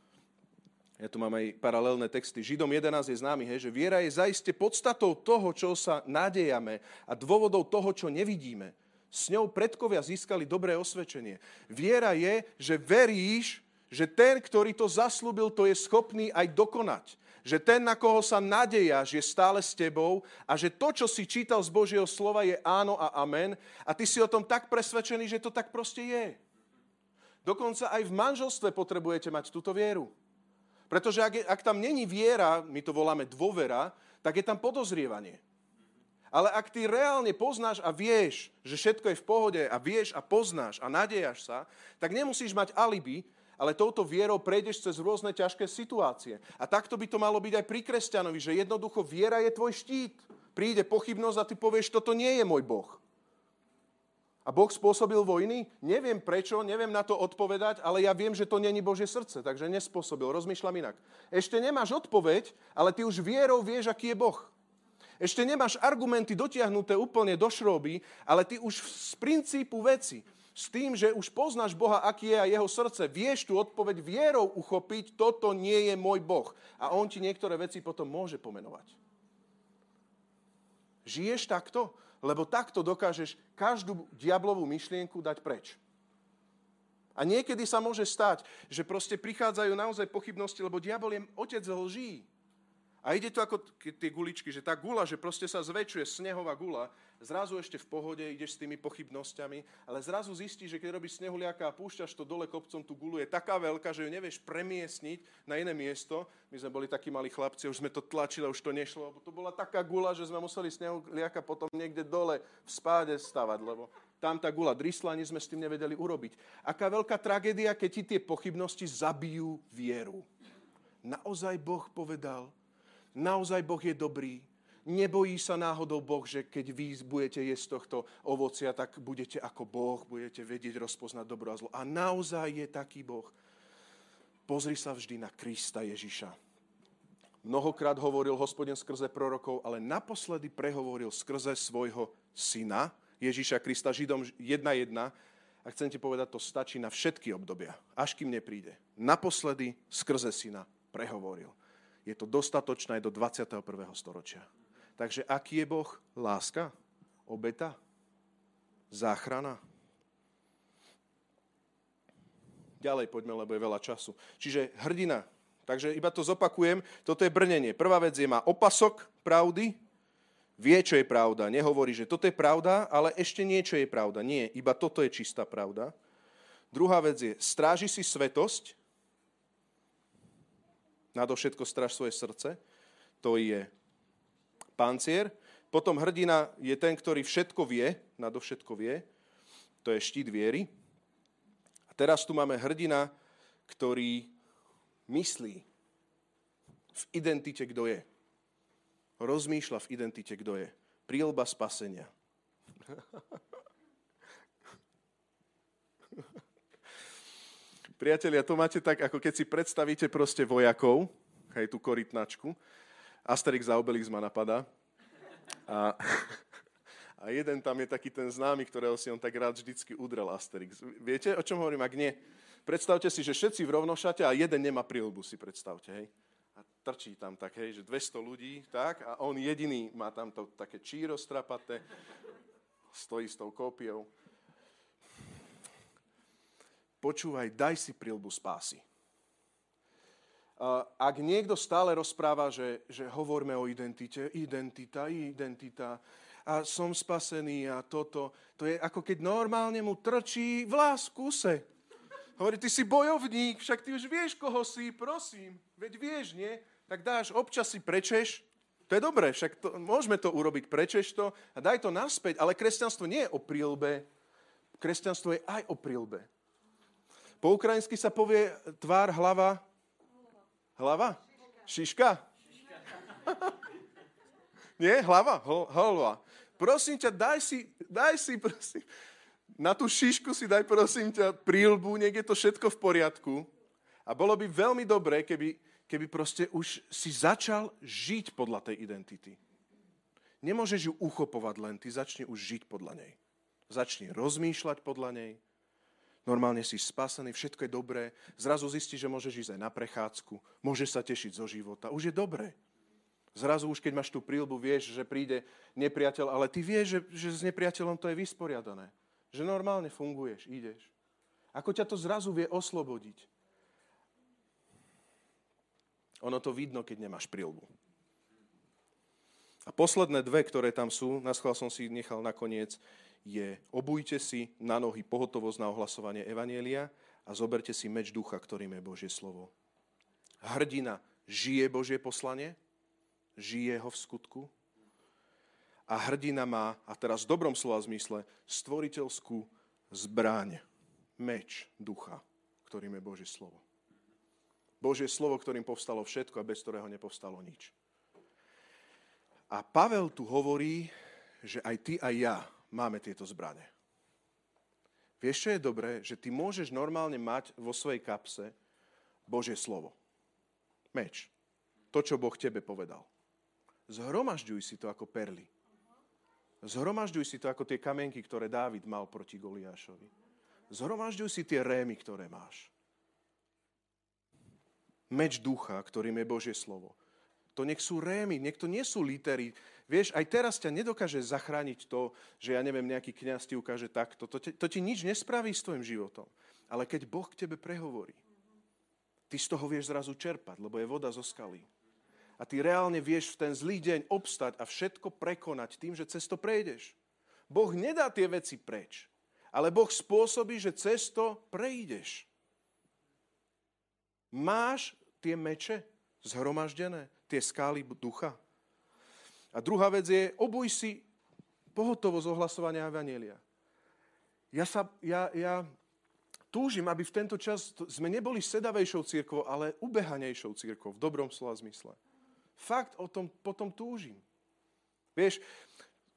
[SPEAKER 1] Ja tu mám aj paralelné texty. Židom 11 je známy, hej, že viera je zaiste podstatou toho, čo sa nádejame a dôvodou toho, čo nevidíme. S ňou predkovia získali dobré osvedčenie. Viera je, že veríš, že ten, ktorý to zaslúbil, to je schopný aj dokonať že ten, na koho sa nadejaš, je stále s tebou a že to, čo si čítal z Božieho slova, je áno a amen a ty si o tom tak presvedčený, že to tak proste je. Dokonca aj v manželstve potrebujete mať túto vieru. Pretože ak, je, ak tam není viera, my to voláme dôvera, tak je tam podozrievanie. Ale ak ty reálne poznáš a vieš, že všetko je v pohode a vieš a poznáš a nadejaš sa, tak nemusíš mať alibi, ale touto vierou prejdeš cez rôzne ťažké situácie. A takto by to malo byť aj pri kresťanovi, že jednoducho viera je tvoj štít. Príde pochybnosť a ty povieš, toto nie je môj Boh. A Boh spôsobil vojny? Neviem prečo, neviem na to odpovedať, ale ja viem, že to není Božie srdce, takže nespôsobil. Rozmýšľam inak. Ešte nemáš odpoveď, ale ty už vierou vieš, aký je Boh. Ešte nemáš argumenty dotiahnuté úplne do šroby, ale ty už z princípu veci, s tým, že už poznáš Boha, aký je a jeho srdce, vieš tú odpoveď vierou uchopiť, toto nie je môj Boh. A on ti niektoré veci potom môže pomenovať. Žiješ takto? lebo takto dokážeš každú diablovú myšlienku dať preč. A niekedy sa môže stať, že proste prichádzajú naozaj pochybnosti, lebo diabol je otec lží. A ide to ako tie guličky, že tá gula, že proste sa zväčšuje snehová gula, zrazu ešte v pohode ideš s tými pochybnosťami, ale zrazu zistíš, že keď robíš snehuliaka a púšťaš to dole kopcom, tú gulu je taká veľká, že ju nevieš premiesniť na iné miesto. My sme boli takí malí chlapci, už sme to tlačili, už to nešlo. To bola taká gula, že sme museli snehuliaka potom niekde dole v spáde stavať, lebo tam tá gula drisla, ani sme s tým nevedeli urobiť. Aká veľká tragédia, keď ti tie pochybnosti zabijú vieru. Naozaj Boh povedal, Naozaj Boh je dobrý. Nebojí sa náhodou Boh, že keď vy budete jesť tohto ovocia, tak budete ako Boh, budete vedieť rozpoznať dobro a zlo. A naozaj je taký Boh. Pozri sa vždy na Krista Ježiša. Mnohokrát hovoril hospodin skrze prorokov, ale naposledy prehovoril skrze svojho syna, Ježiša Krista, Židom 1.1. A chcem ti povedať, to stačí na všetky obdobia, až kým nepríde. Naposledy skrze syna prehovoril. Je to dostatočné do 21. storočia. Takže aký je Boh? Láska? Obeta? Záchrana? Ďalej poďme, lebo je veľa času. Čiže hrdina. Takže iba to zopakujem. Toto je brnenie. Prvá vec je, má opasok pravdy, vie, čo je pravda. Nehovorí, že toto je pravda, ale ešte niečo je pravda. Nie, iba toto je čistá pravda. Druhá vec je, stráži si svetosť, nadovšetko straž svoje srdce, to je pancier. Potom hrdina je ten, ktorý všetko vie, nadovšetko vie, to je štít viery. A teraz tu máme hrdina, ktorý myslí v identite, kto je. Rozmýšľa v identite, kto je. Prílba spasenia. Priatelia, to máte tak, ako keď si predstavíte proste vojakov, hej, tú korytnačku. Asterix a Obelix ma napadá. A, a jeden tam je taký ten známy, ktorého si on tak rád vždycky udrel Asterix. Viete, o čom hovorím? Ak nie, predstavte si, že všetci v rovnošate a jeden nemá prilbu, si predstavte, hej. A trčí tam tak, hej, že 200 ľudí, tak, a on jediný má tam to také číro strapaté, stojí s tou kópiou počúvaj, daj si prilbu spásy. Ak niekto stále rozpráva, že, že hovoríme o identite, identita, identita, a som spasený a toto, to je ako keď normálne mu trčí vlas v kuse. Hovorí, ty si bojovník, však ty už vieš, koho si, prosím. Veď vieš, nie? Tak dáš, občas si prečeš, to je dobré, však to, môžeme to urobiť, prečeš to a daj to naspäť, ale kresťanstvo nie je o prilbe, kresťanstvo je aj o prilbe. Po ukrajinsky sa povie tvár, hlava. Hlava? Šiška? Nie, hlava? Hlava. Prosím ťa, daj si, daj si, prosím, na tú šišku si daj, prosím ťa, prílbu, nech je to všetko v poriadku. A bolo by veľmi dobré, keby, keby proste už si začal žiť podľa tej identity. Nemôžeš ju uchopovať len, ty začni už žiť podľa nej. Začni rozmýšľať podľa nej, normálne si spasený, všetko je dobré, zrazu zistíš, že môžeš ísť aj na prechádzku, môžeš sa tešiť zo života, už je dobré. Zrazu už keď máš tú prílbu, vieš, že príde nepriateľ, ale ty vieš, že, že s nepriateľom to je vysporiadané. Že normálne funguješ, ideš. Ako ťa to zrazu vie oslobodiť? Ono to vidno, keď nemáš prílbu. A posledné dve, ktoré tam sú, na som si nechal nakoniec, je obujte si na nohy pohotovosť na ohlasovanie Evanielia a zoberte si meč ducha, ktorým je Božie slovo. Hrdina žije Božie poslanie, žije ho v skutku a hrdina má, a teraz v dobrom slova zmysle, stvoriteľskú zbraň, meč ducha, ktorým je Božie slovo. Božie slovo, ktorým povstalo všetko a bez ktorého nepovstalo nič. A Pavel tu hovorí, že aj ty, aj ja máme tieto zbrane. Vieš, čo je dobré? Že ty môžeš normálne mať vo svojej kapse Božie slovo. Meč. To, čo Boh tebe povedal. Zhromažďuj si to ako perly. Zhromažďuj si to ako tie kamenky, ktoré Dávid mal proti Goliášovi. Zhromažďuj si tie rémy, ktoré máš. Meč ducha, ktorým je Božie slovo. To nech sú rémy, nech to nie sú litery. Vieš, aj teraz ťa nedokáže zachrániť to, že ja neviem, nejaký kniaz ti ukáže takto. To, to, ti nič nespraví s tvojim životom. Ale keď Boh k tebe prehovorí, ty z toho vieš zrazu čerpať, lebo je voda zo skaly a ty reálne vieš v ten zlý deň obstať a všetko prekonať tým, že cez to prejdeš. Boh nedá tie veci preč, ale Boh spôsobí, že cez to prejdeš. Máš tie meče zhromaždené, tie skály ducha. A druhá vec je, obuj si pohotovosť ohlasovania Evanielia. Ja, sa, ja, ja túžim, aby v tento čas sme neboli sedavejšou církvou, ale ubehanejšou církvou, v dobrom slova zmysle. Fakt o tom potom túžim. Vieš,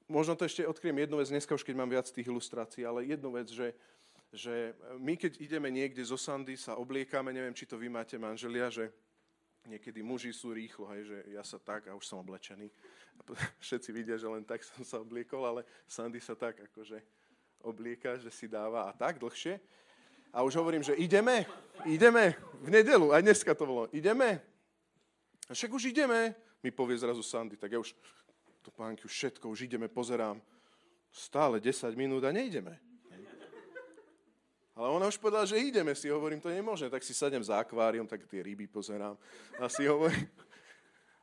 [SPEAKER 1] možno to ešte odkriem jednu vec, dneska už keď mám viac tých ilustrácií, ale jednu vec, že, že my keď ideme niekde zo Sandy, sa obliekame, neviem, či to vy máte manželia, že niekedy muži sú rýchlo, hej, že ja sa tak a už som oblečený. A všetci vidia, že len tak som sa obliekol, ale Sandy sa tak akože oblieka, že si dáva a tak dlhšie. A už hovorím, že ideme, ideme v nedelu, aj dneska to bolo, ideme, a však už ideme, mi povie zrazu Sandy, tak ja už, to pánky, už všetko, už ideme, pozerám. Stále 10 minút a nejdeme. Ale ona už povedala, že ideme, si hovorím, to nemôže. Tak si sadem za akvárium, tak tie ryby pozerám a si hovorím.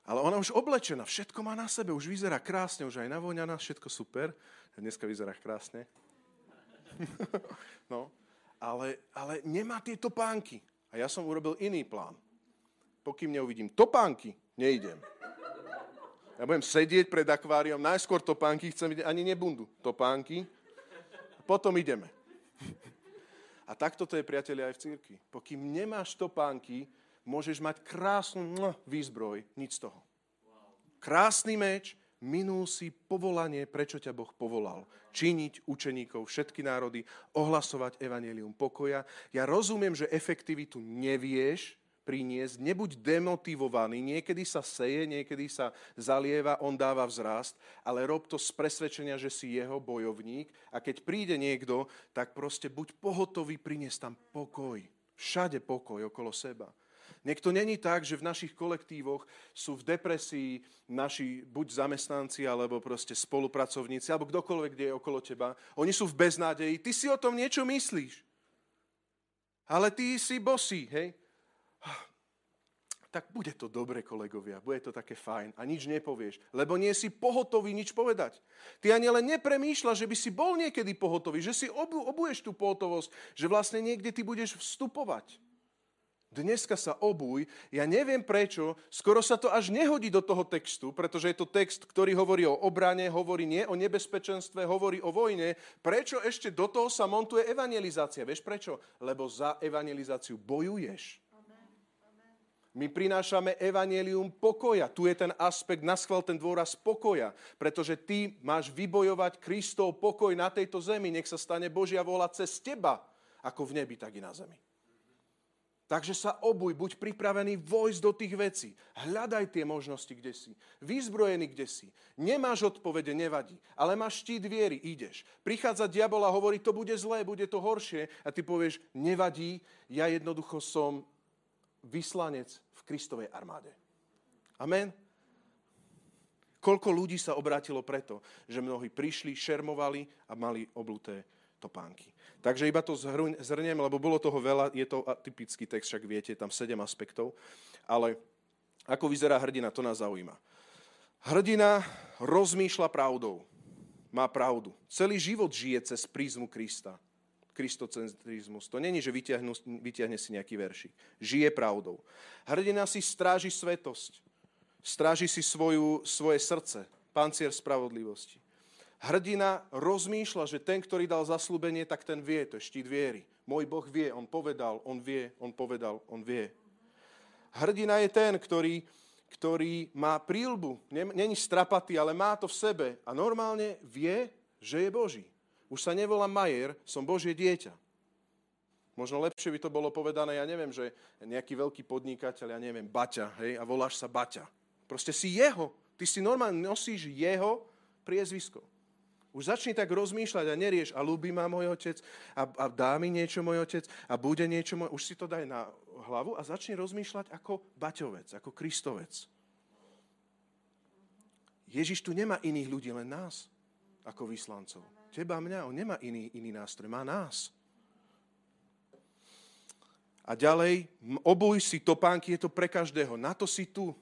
[SPEAKER 1] Ale ona už oblečená, všetko má na sebe, už vyzerá krásne, už aj navoňaná, všetko super. Dneska vyzerá krásne. no, ale, ale nemá tieto pánky. A ja som urobil iný plán pokým neuvidím topánky, neidem. Ja budem sedieť pred akváriom, najskôr topánky, chcem vidieť ani nebundu, topánky, potom ideme. A takto to je, priatelia, aj v církvi. Pokým nemáš topánky, môžeš mať krásnu výzbroj, nič z toho. Krásny meč, minul si povolanie, prečo ťa Boh povolal. Činiť učeníkov, všetky národy, ohlasovať evanelium pokoja. Ja rozumiem, že efektivitu nevieš, priniesť, nebuď demotivovaný, niekedy sa seje, niekedy sa zalieva, on dáva vzrast, ale rob to z presvedčenia, že si jeho bojovník a keď príde niekto, tak proste buď pohotový, priniesť tam pokoj. Všade pokoj okolo seba. Nech to není tak, že v našich kolektívoch sú v depresii naši buď zamestnanci, alebo proste spolupracovníci, alebo kdokoľvek, kde je okolo teba. Oni sú v beznádeji. Ty si o tom niečo myslíš. Ale ty si bosý, hej? Tak bude to dobre, kolegovia, bude to také fajn a nič nepovieš, lebo nie si pohotový nič povedať. Ty ani len nepremýšľaš, že by si bol niekedy pohotový, že si obu, obuješ tú pohotovosť, že vlastne niekde ty budeš vstupovať. Dneska sa obuj, ja neviem prečo, skoro sa to až nehodí do toho textu, pretože je to text, ktorý hovorí o obrane, hovorí nie o nebezpečenstve, hovorí o vojne. Prečo ešte do toho sa montuje evangelizácia? Vieš prečo? Lebo za evangelizáciu bojuješ. My prinášame evanelium pokoja. Tu je ten aspekt, naschval ten dôraz pokoja, pretože ty máš vybojovať Kristov pokoj na tejto zemi. Nech sa stane Božia vola cez teba, ako v nebi, tak i na zemi. Takže sa obuj, buď pripravený vojsť do tých vecí. Hľadaj tie možnosti, kde si. Vyzbrojený, kde si. Nemáš odpovede, nevadí. Ale máš štít viery, ideš. Prichádza diabol a hovorí, to bude zlé, bude to horšie. A ty povieš, nevadí, ja jednoducho som vyslanec v Kristovej armáde. Amen. Koľko ľudí sa obrátilo preto, že mnohí prišli, šermovali a mali obluté topánky. Takže iba to zhrniem, lebo bolo toho veľa, je to atypický text, však viete, tam sedem aspektov, ale ako vyzerá hrdina, to nás zaujíma. Hrdina rozmýšľa pravdou, má pravdu. Celý život žije cez prízmu Krista kristocentrizmus. To není, že vyťahne si nejaký veršik. Žije pravdou. Hrdina si stráži svetosť. Stráži si svoju, svoje srdce pancier spravodlivosti. Hrdina rozmýšľa, že ten, ktorý dal zaslúbenie, tak ten vie, to je štít viery. Môj Boh vie, on povedal, on vie, on povedal, on vie. Hrdina je ten, ktorý, ktorý má prílbu, není strapatý, ale má to v sebe a normálne vie, že je Boží. Už sa nevolám Majer, som Božie dieťa. Možno lepšie by to bolo povedané, ja neviem, že nejaký veľký podnikateľ, ja neviem, Baťa, hej, a voláš sa Baťa. Proste si jeho. Ty si normálne nosíš jeho priezvisko. Už začni tak rozmýšľať a nerieš, a ľúbi ma môj otec, a, a dá mi niečo môj otec, a bude niečo môj... Už si to daj na hlavu a začni rozmýšľať ako baťovec, ako kristovec. Ježiš tu nemá iných ľudí, len nás, ako vyslancov. Teba, mňa, on nemá iný, iný nástroj, má nás. A ďalej, obuj si topánky, je to pre každého. Na to si tu.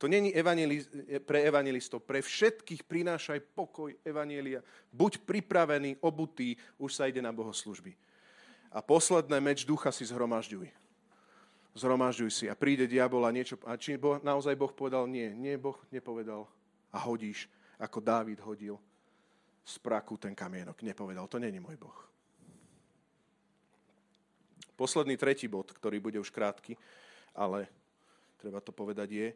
[SPEAKER 1] To není evangelist, pre evangelistov. Pre všetkých prinášaj pokoj evanielia. Buď pripravený, obutý, už sa ide na bohoslužby. A posledné, meč ducha si zhromažďuj. Zhromažďuj si a príde diabol a niečo... A či naozaj Boh povedal? Nie, nie, Boh nepovedal. A hodíš, ako Dávid hodil z praku ten kamienok. Nepovedal, to není môj Boh. Posledný tretí bod, ktorý bude už krátky, ale treba to povedať je,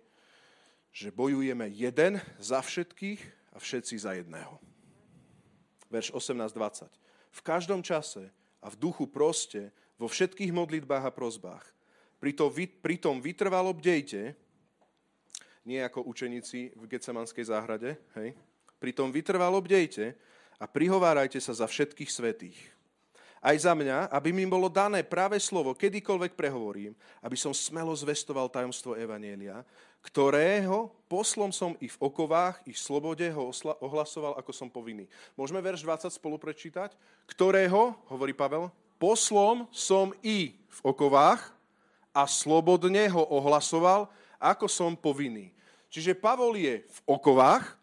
[SPEAKER 1] že bojujeme jeden za všetkých a všetci za jedného. Verš 18.20. V každom čase a v duchu proste, vo všetkých modlitbách a prozbách. Pritom, pritom vytrvalo bdejte, nie ako učeníci v Getsemanskej záhrade, hej? Pritom vytrvalo bdejte a prihovárajte sa za všetkých svetých aj za mňa, aby mi bolo dané práve slovo, kedykoľvek prehovorím, aby som smelo zvestoval tajomstvo Evanielia, ktorého poslom som i v okovách, i v slobode ho ohlasoval, ako som povinný. Môžeme verš 20 spolu prečítať? Ktorého, hovorí Pavel, poslom som i v okovách a slobodne ho ohlasoval, ako som povinný. Čiže Pavol je v okovách,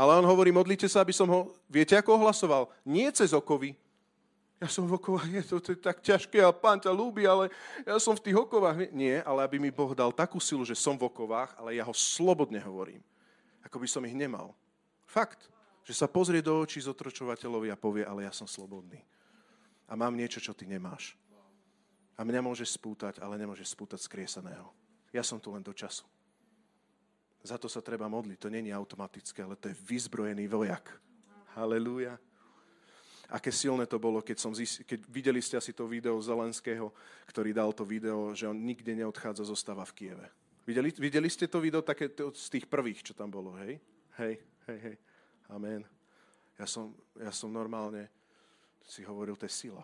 [SPEAKER 1] ale on hovorí, modlite sa, aby som ho, viete, ako ohlasoval? Nie cez okovy, ja som v okovách, je to, to je tak ťažké a pán ťa ľúbi, ale ja som v tých okovách. Nie, ale aby mi Boh dal takú silu, že som v okovách, ale ja ho slobodne hovorím. Ako by som ich nemal. Fakt. Že sa pozrie do očí zotročovateľovi a povie, ale ja som slobodný. A mám niečo, čo ty nemáš. A mňa môžeš spútať, ale nemôžeš spútať skriesaného. Ja som tu len do času. Za to sa treba modliť. To není automatické, ale to je vyzbrojený vojak. Halelúja aké silné to bolo, keď, som zist, keď videli ste asi to video Zelenského, ktorý dal to video, že on nikde neodchádza, zostáva v Kieve. Videli, videli ste to video také to, z tých prvých, čo tam bolo, hej? Hej, hej, hej. Amen. Ja som, ja som normálne si hovoril, to je sila.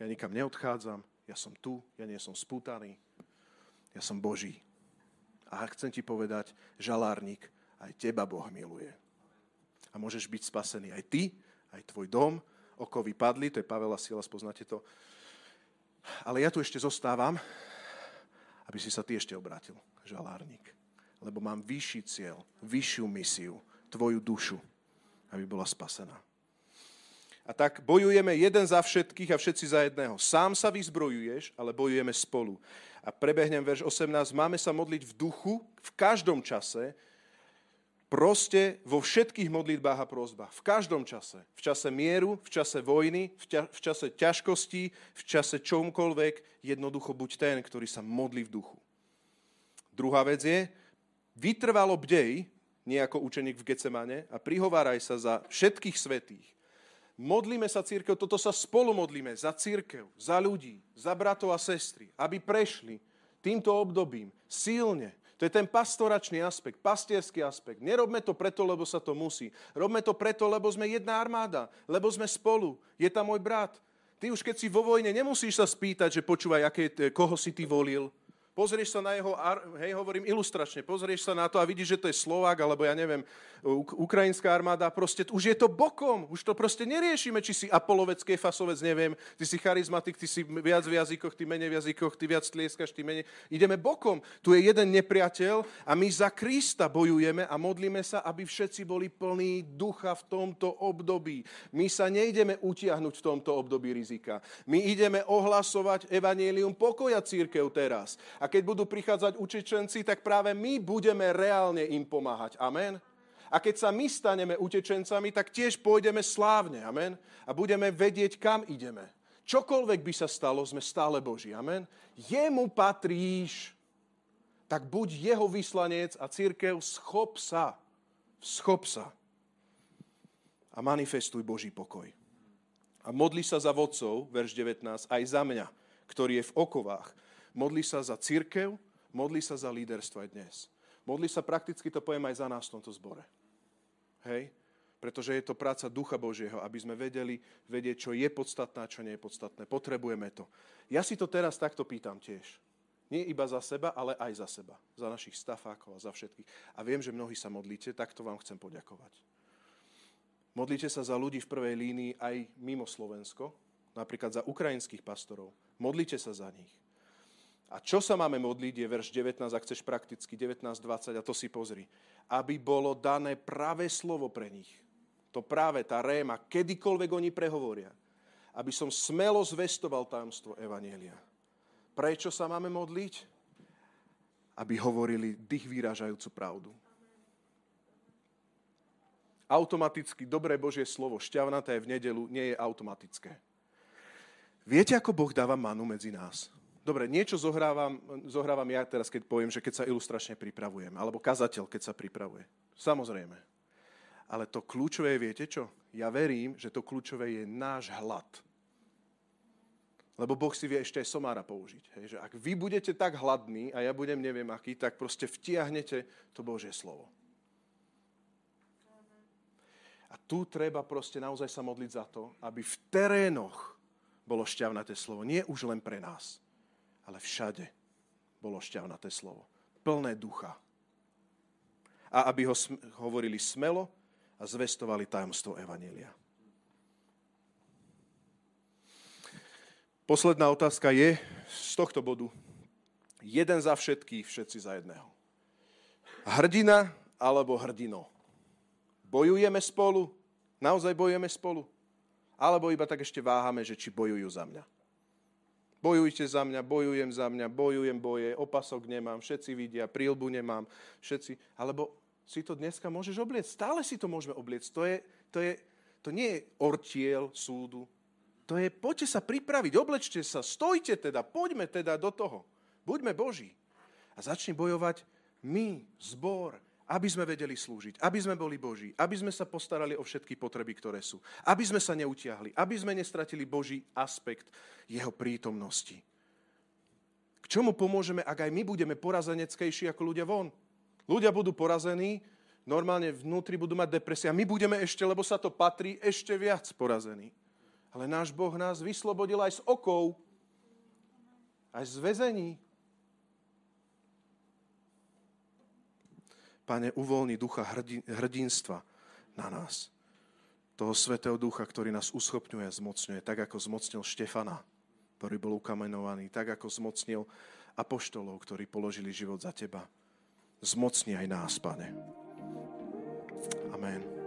[SPEAKER 1] Ja nikam neodchádzam, ja som tu, ja nie som spútaný, ja som Boží. A chcem ti povedať, žalárnik, aj teba Boh miluje. A môžeš byť spasený aj ty, aj tvoj dom, okovy padli, to je Pavel a Silas, poznáte to. Ale ja tu ešte zostávam, aby si sa ty ešte obrátil, žalárnik. Lebo mám vyšší cieľ, vyššiu misiu, tvoju dušu, aby bola spasená. A tak bojujeme jeden za všetkých a všetci za jedného. Sám sa vyzbrojuješ, ale bojujeme spolu. A prebehnem verš 18. Máme sa modliť v duchu v každom čase, Proste vo všetkých modlitbách a prozbách. V každom čase. V čase mieru, v čase vojny, v, ťa, v čase ťažkostí, v čase čomkoľvek. Jednoducho buď ten, ktorý sa modlí v duchu. Druhá vec je, vytrvalo bdej, nie ako učeník v Gecemane, a prihováraj sa za všetkých svetých. Modlíme sa církev, toto sa spolu modlíme za církev, za ľudí, za bratov a sestry, aby prešli týmto obdobím silne, to je ten pastoračný aspekt, pastierský aspekt. Nerobme to preto, lebo sa to musí. Robme to preto, lebo sme jedna armáda, lebo sme spolu. Je tam môj brat. Ty už keď si vo vojne, nemusíš sa spýtať, že počúvaj, aké, koho si ty volil. Pozrieš sa na jeho, hej, hovorím ilustračne, pozrieš sa na to a vidíš, že to je Slovák, alebo ja neviem, ukrajinská armáda, proste už je to bokom, už to proste neriešime, či si apolovec, kefasovec, neviem, ty si charizmatik, ty si viac v jazykoch, ty menej v jazykoch, ty viac tlieskaš, ty menej. Ideme bokom. Tu je jeden nepriateľ a my za Krista bojujeme a modlíme sa, aby všetci boli plní ducha v tomto období. My sa nejdeme utiahnuť v tomto období rizika. My ideme ohlasovať evanielium pokoja církev teraz a keď budú prichádzať učičenci, tak práve my budeme reálne im pomáhať. Amen. A keď sa my staneme utečencami, tak tiež pôjdeme slávne. Amen. A budeme vedieť, kam ideme. Čokoľvek by sa stalo, sme stále Boží. Amen. Jemu patríš. Tak buď jeho vyslanec a církev schop sa. Schop sa. A manifestuj Boží pokoj. A modli sa za vodcov, verš 19, aj za mňa, ktorý je v okovách. Modli sa za církev, modli sa za líderstvo aj dnes. Modli sa prakticky, to poviem aj za nás v tomto zbore. Hej? Pretože je to práca Ducha Božieho, aby sme vedeli, vedieť, čo je podstatné a čo nie je podstatné. Potrebujeme to. Ja si to teraz takto pýtam tiež. Nie iba za seba, ale aj za seba. Za našich stafákov a za všetkých. A viem, že mnohí sa modlíte, tak to vám chcem poďakovať. Modlíte sa za ľudí v prvej línii aj mimo Slovensko, napríklad za ukrajinských pastorov. Modlíte sa za nich. A čo sa máme modliť, je verš 19, ak chceš prakticky, 19.20, a to si pozri. Aby bolo dané práve slovo pre nich. To práve, tá réma, kedykoľvek oni prehovoria. Aby som smelo zvestoval tajomstvo Evanielia. Prečo sa máme modliť? Aby hovorili dých vyrážajúcu pravdu. Automaticky dobré Božie slovo, šťavnaté v nedelu, nie je automatické. Viete, ako Boh dáva manu medzi nás? Dobre, niečo zohrávam, zohrávam ja teraz, keď poviem, že keď sa ilustračne pripravujem, alebo kazateľ, keď sa pripravuje. Samozrejme. Ale to kľúčové viete čo? Ja verím, že to kľúčové je náš hlad. Lebo Boh si vie ešte aj somára použiť. Hej? Že ak vy budete tak hladní a ja budem neviem aký, tak proste vtiahnete to Božie slovo. A tu treba proste naozaj sa modliť za to, aby v terénoch bolo šťavnaté slovo. Nie už len pre nás, ale všade bolo šťavnaté slovo. Plné ducha. A aby ho sm- hovorili smelo a zvestovali tajomstvo Evanília. Posledná otázka je z tohto bodu. Jeden za všetkých, všetci za jedného. Hrdina alebo hrdino? Bojujeme spolu? Naozaj bojujeme spolu? Alebo iba tak ešte váhame, že či bojujú za mňa? Bojujte za mňa, bojujem za mňa, bojujem boje, opasok nemám, všetci vidia, prílbu nemám, všetci. Alebo si to dneska môžeš obliecť. Stále si to môžeme obliecť. To, je, to, je, to nie je ortiel súdu. To je, poďte sa pripraviť, oblečte sa, stojte teda, poďme teda do toho. Buďme Boží. A začni bojovať my, zbor, aby sme vedeli slúžiť, aby sme boli Boží, aby sme sa postarali o všetky potreby, ktoré sú, aby sme sa neutiahli, aby sme nestratili Boží aspekt jeho prítomnosti. K čomu pomôžeme, ak aj my budeme porazeneckejší ako ľudia von? Ľudia budú porazení, normálne vnútri budú mať depresia. My budeme ešte, lebo sa to patrí, ešte viac porazení. Ale náš Boh nás vyslobodil aj z okov, aj z väzení, Pane, uvoľni ducha hrdinstva na nás. Toho svetého ducha, ktorý nás uschopňuje a zmocňuje, tak ako zmocnil Štefana, ktorý bol ukamenovaný, tak ako zmocnil apoštolov, ktorí položili život za teba. Zmocni aj nás, Pane. Amen.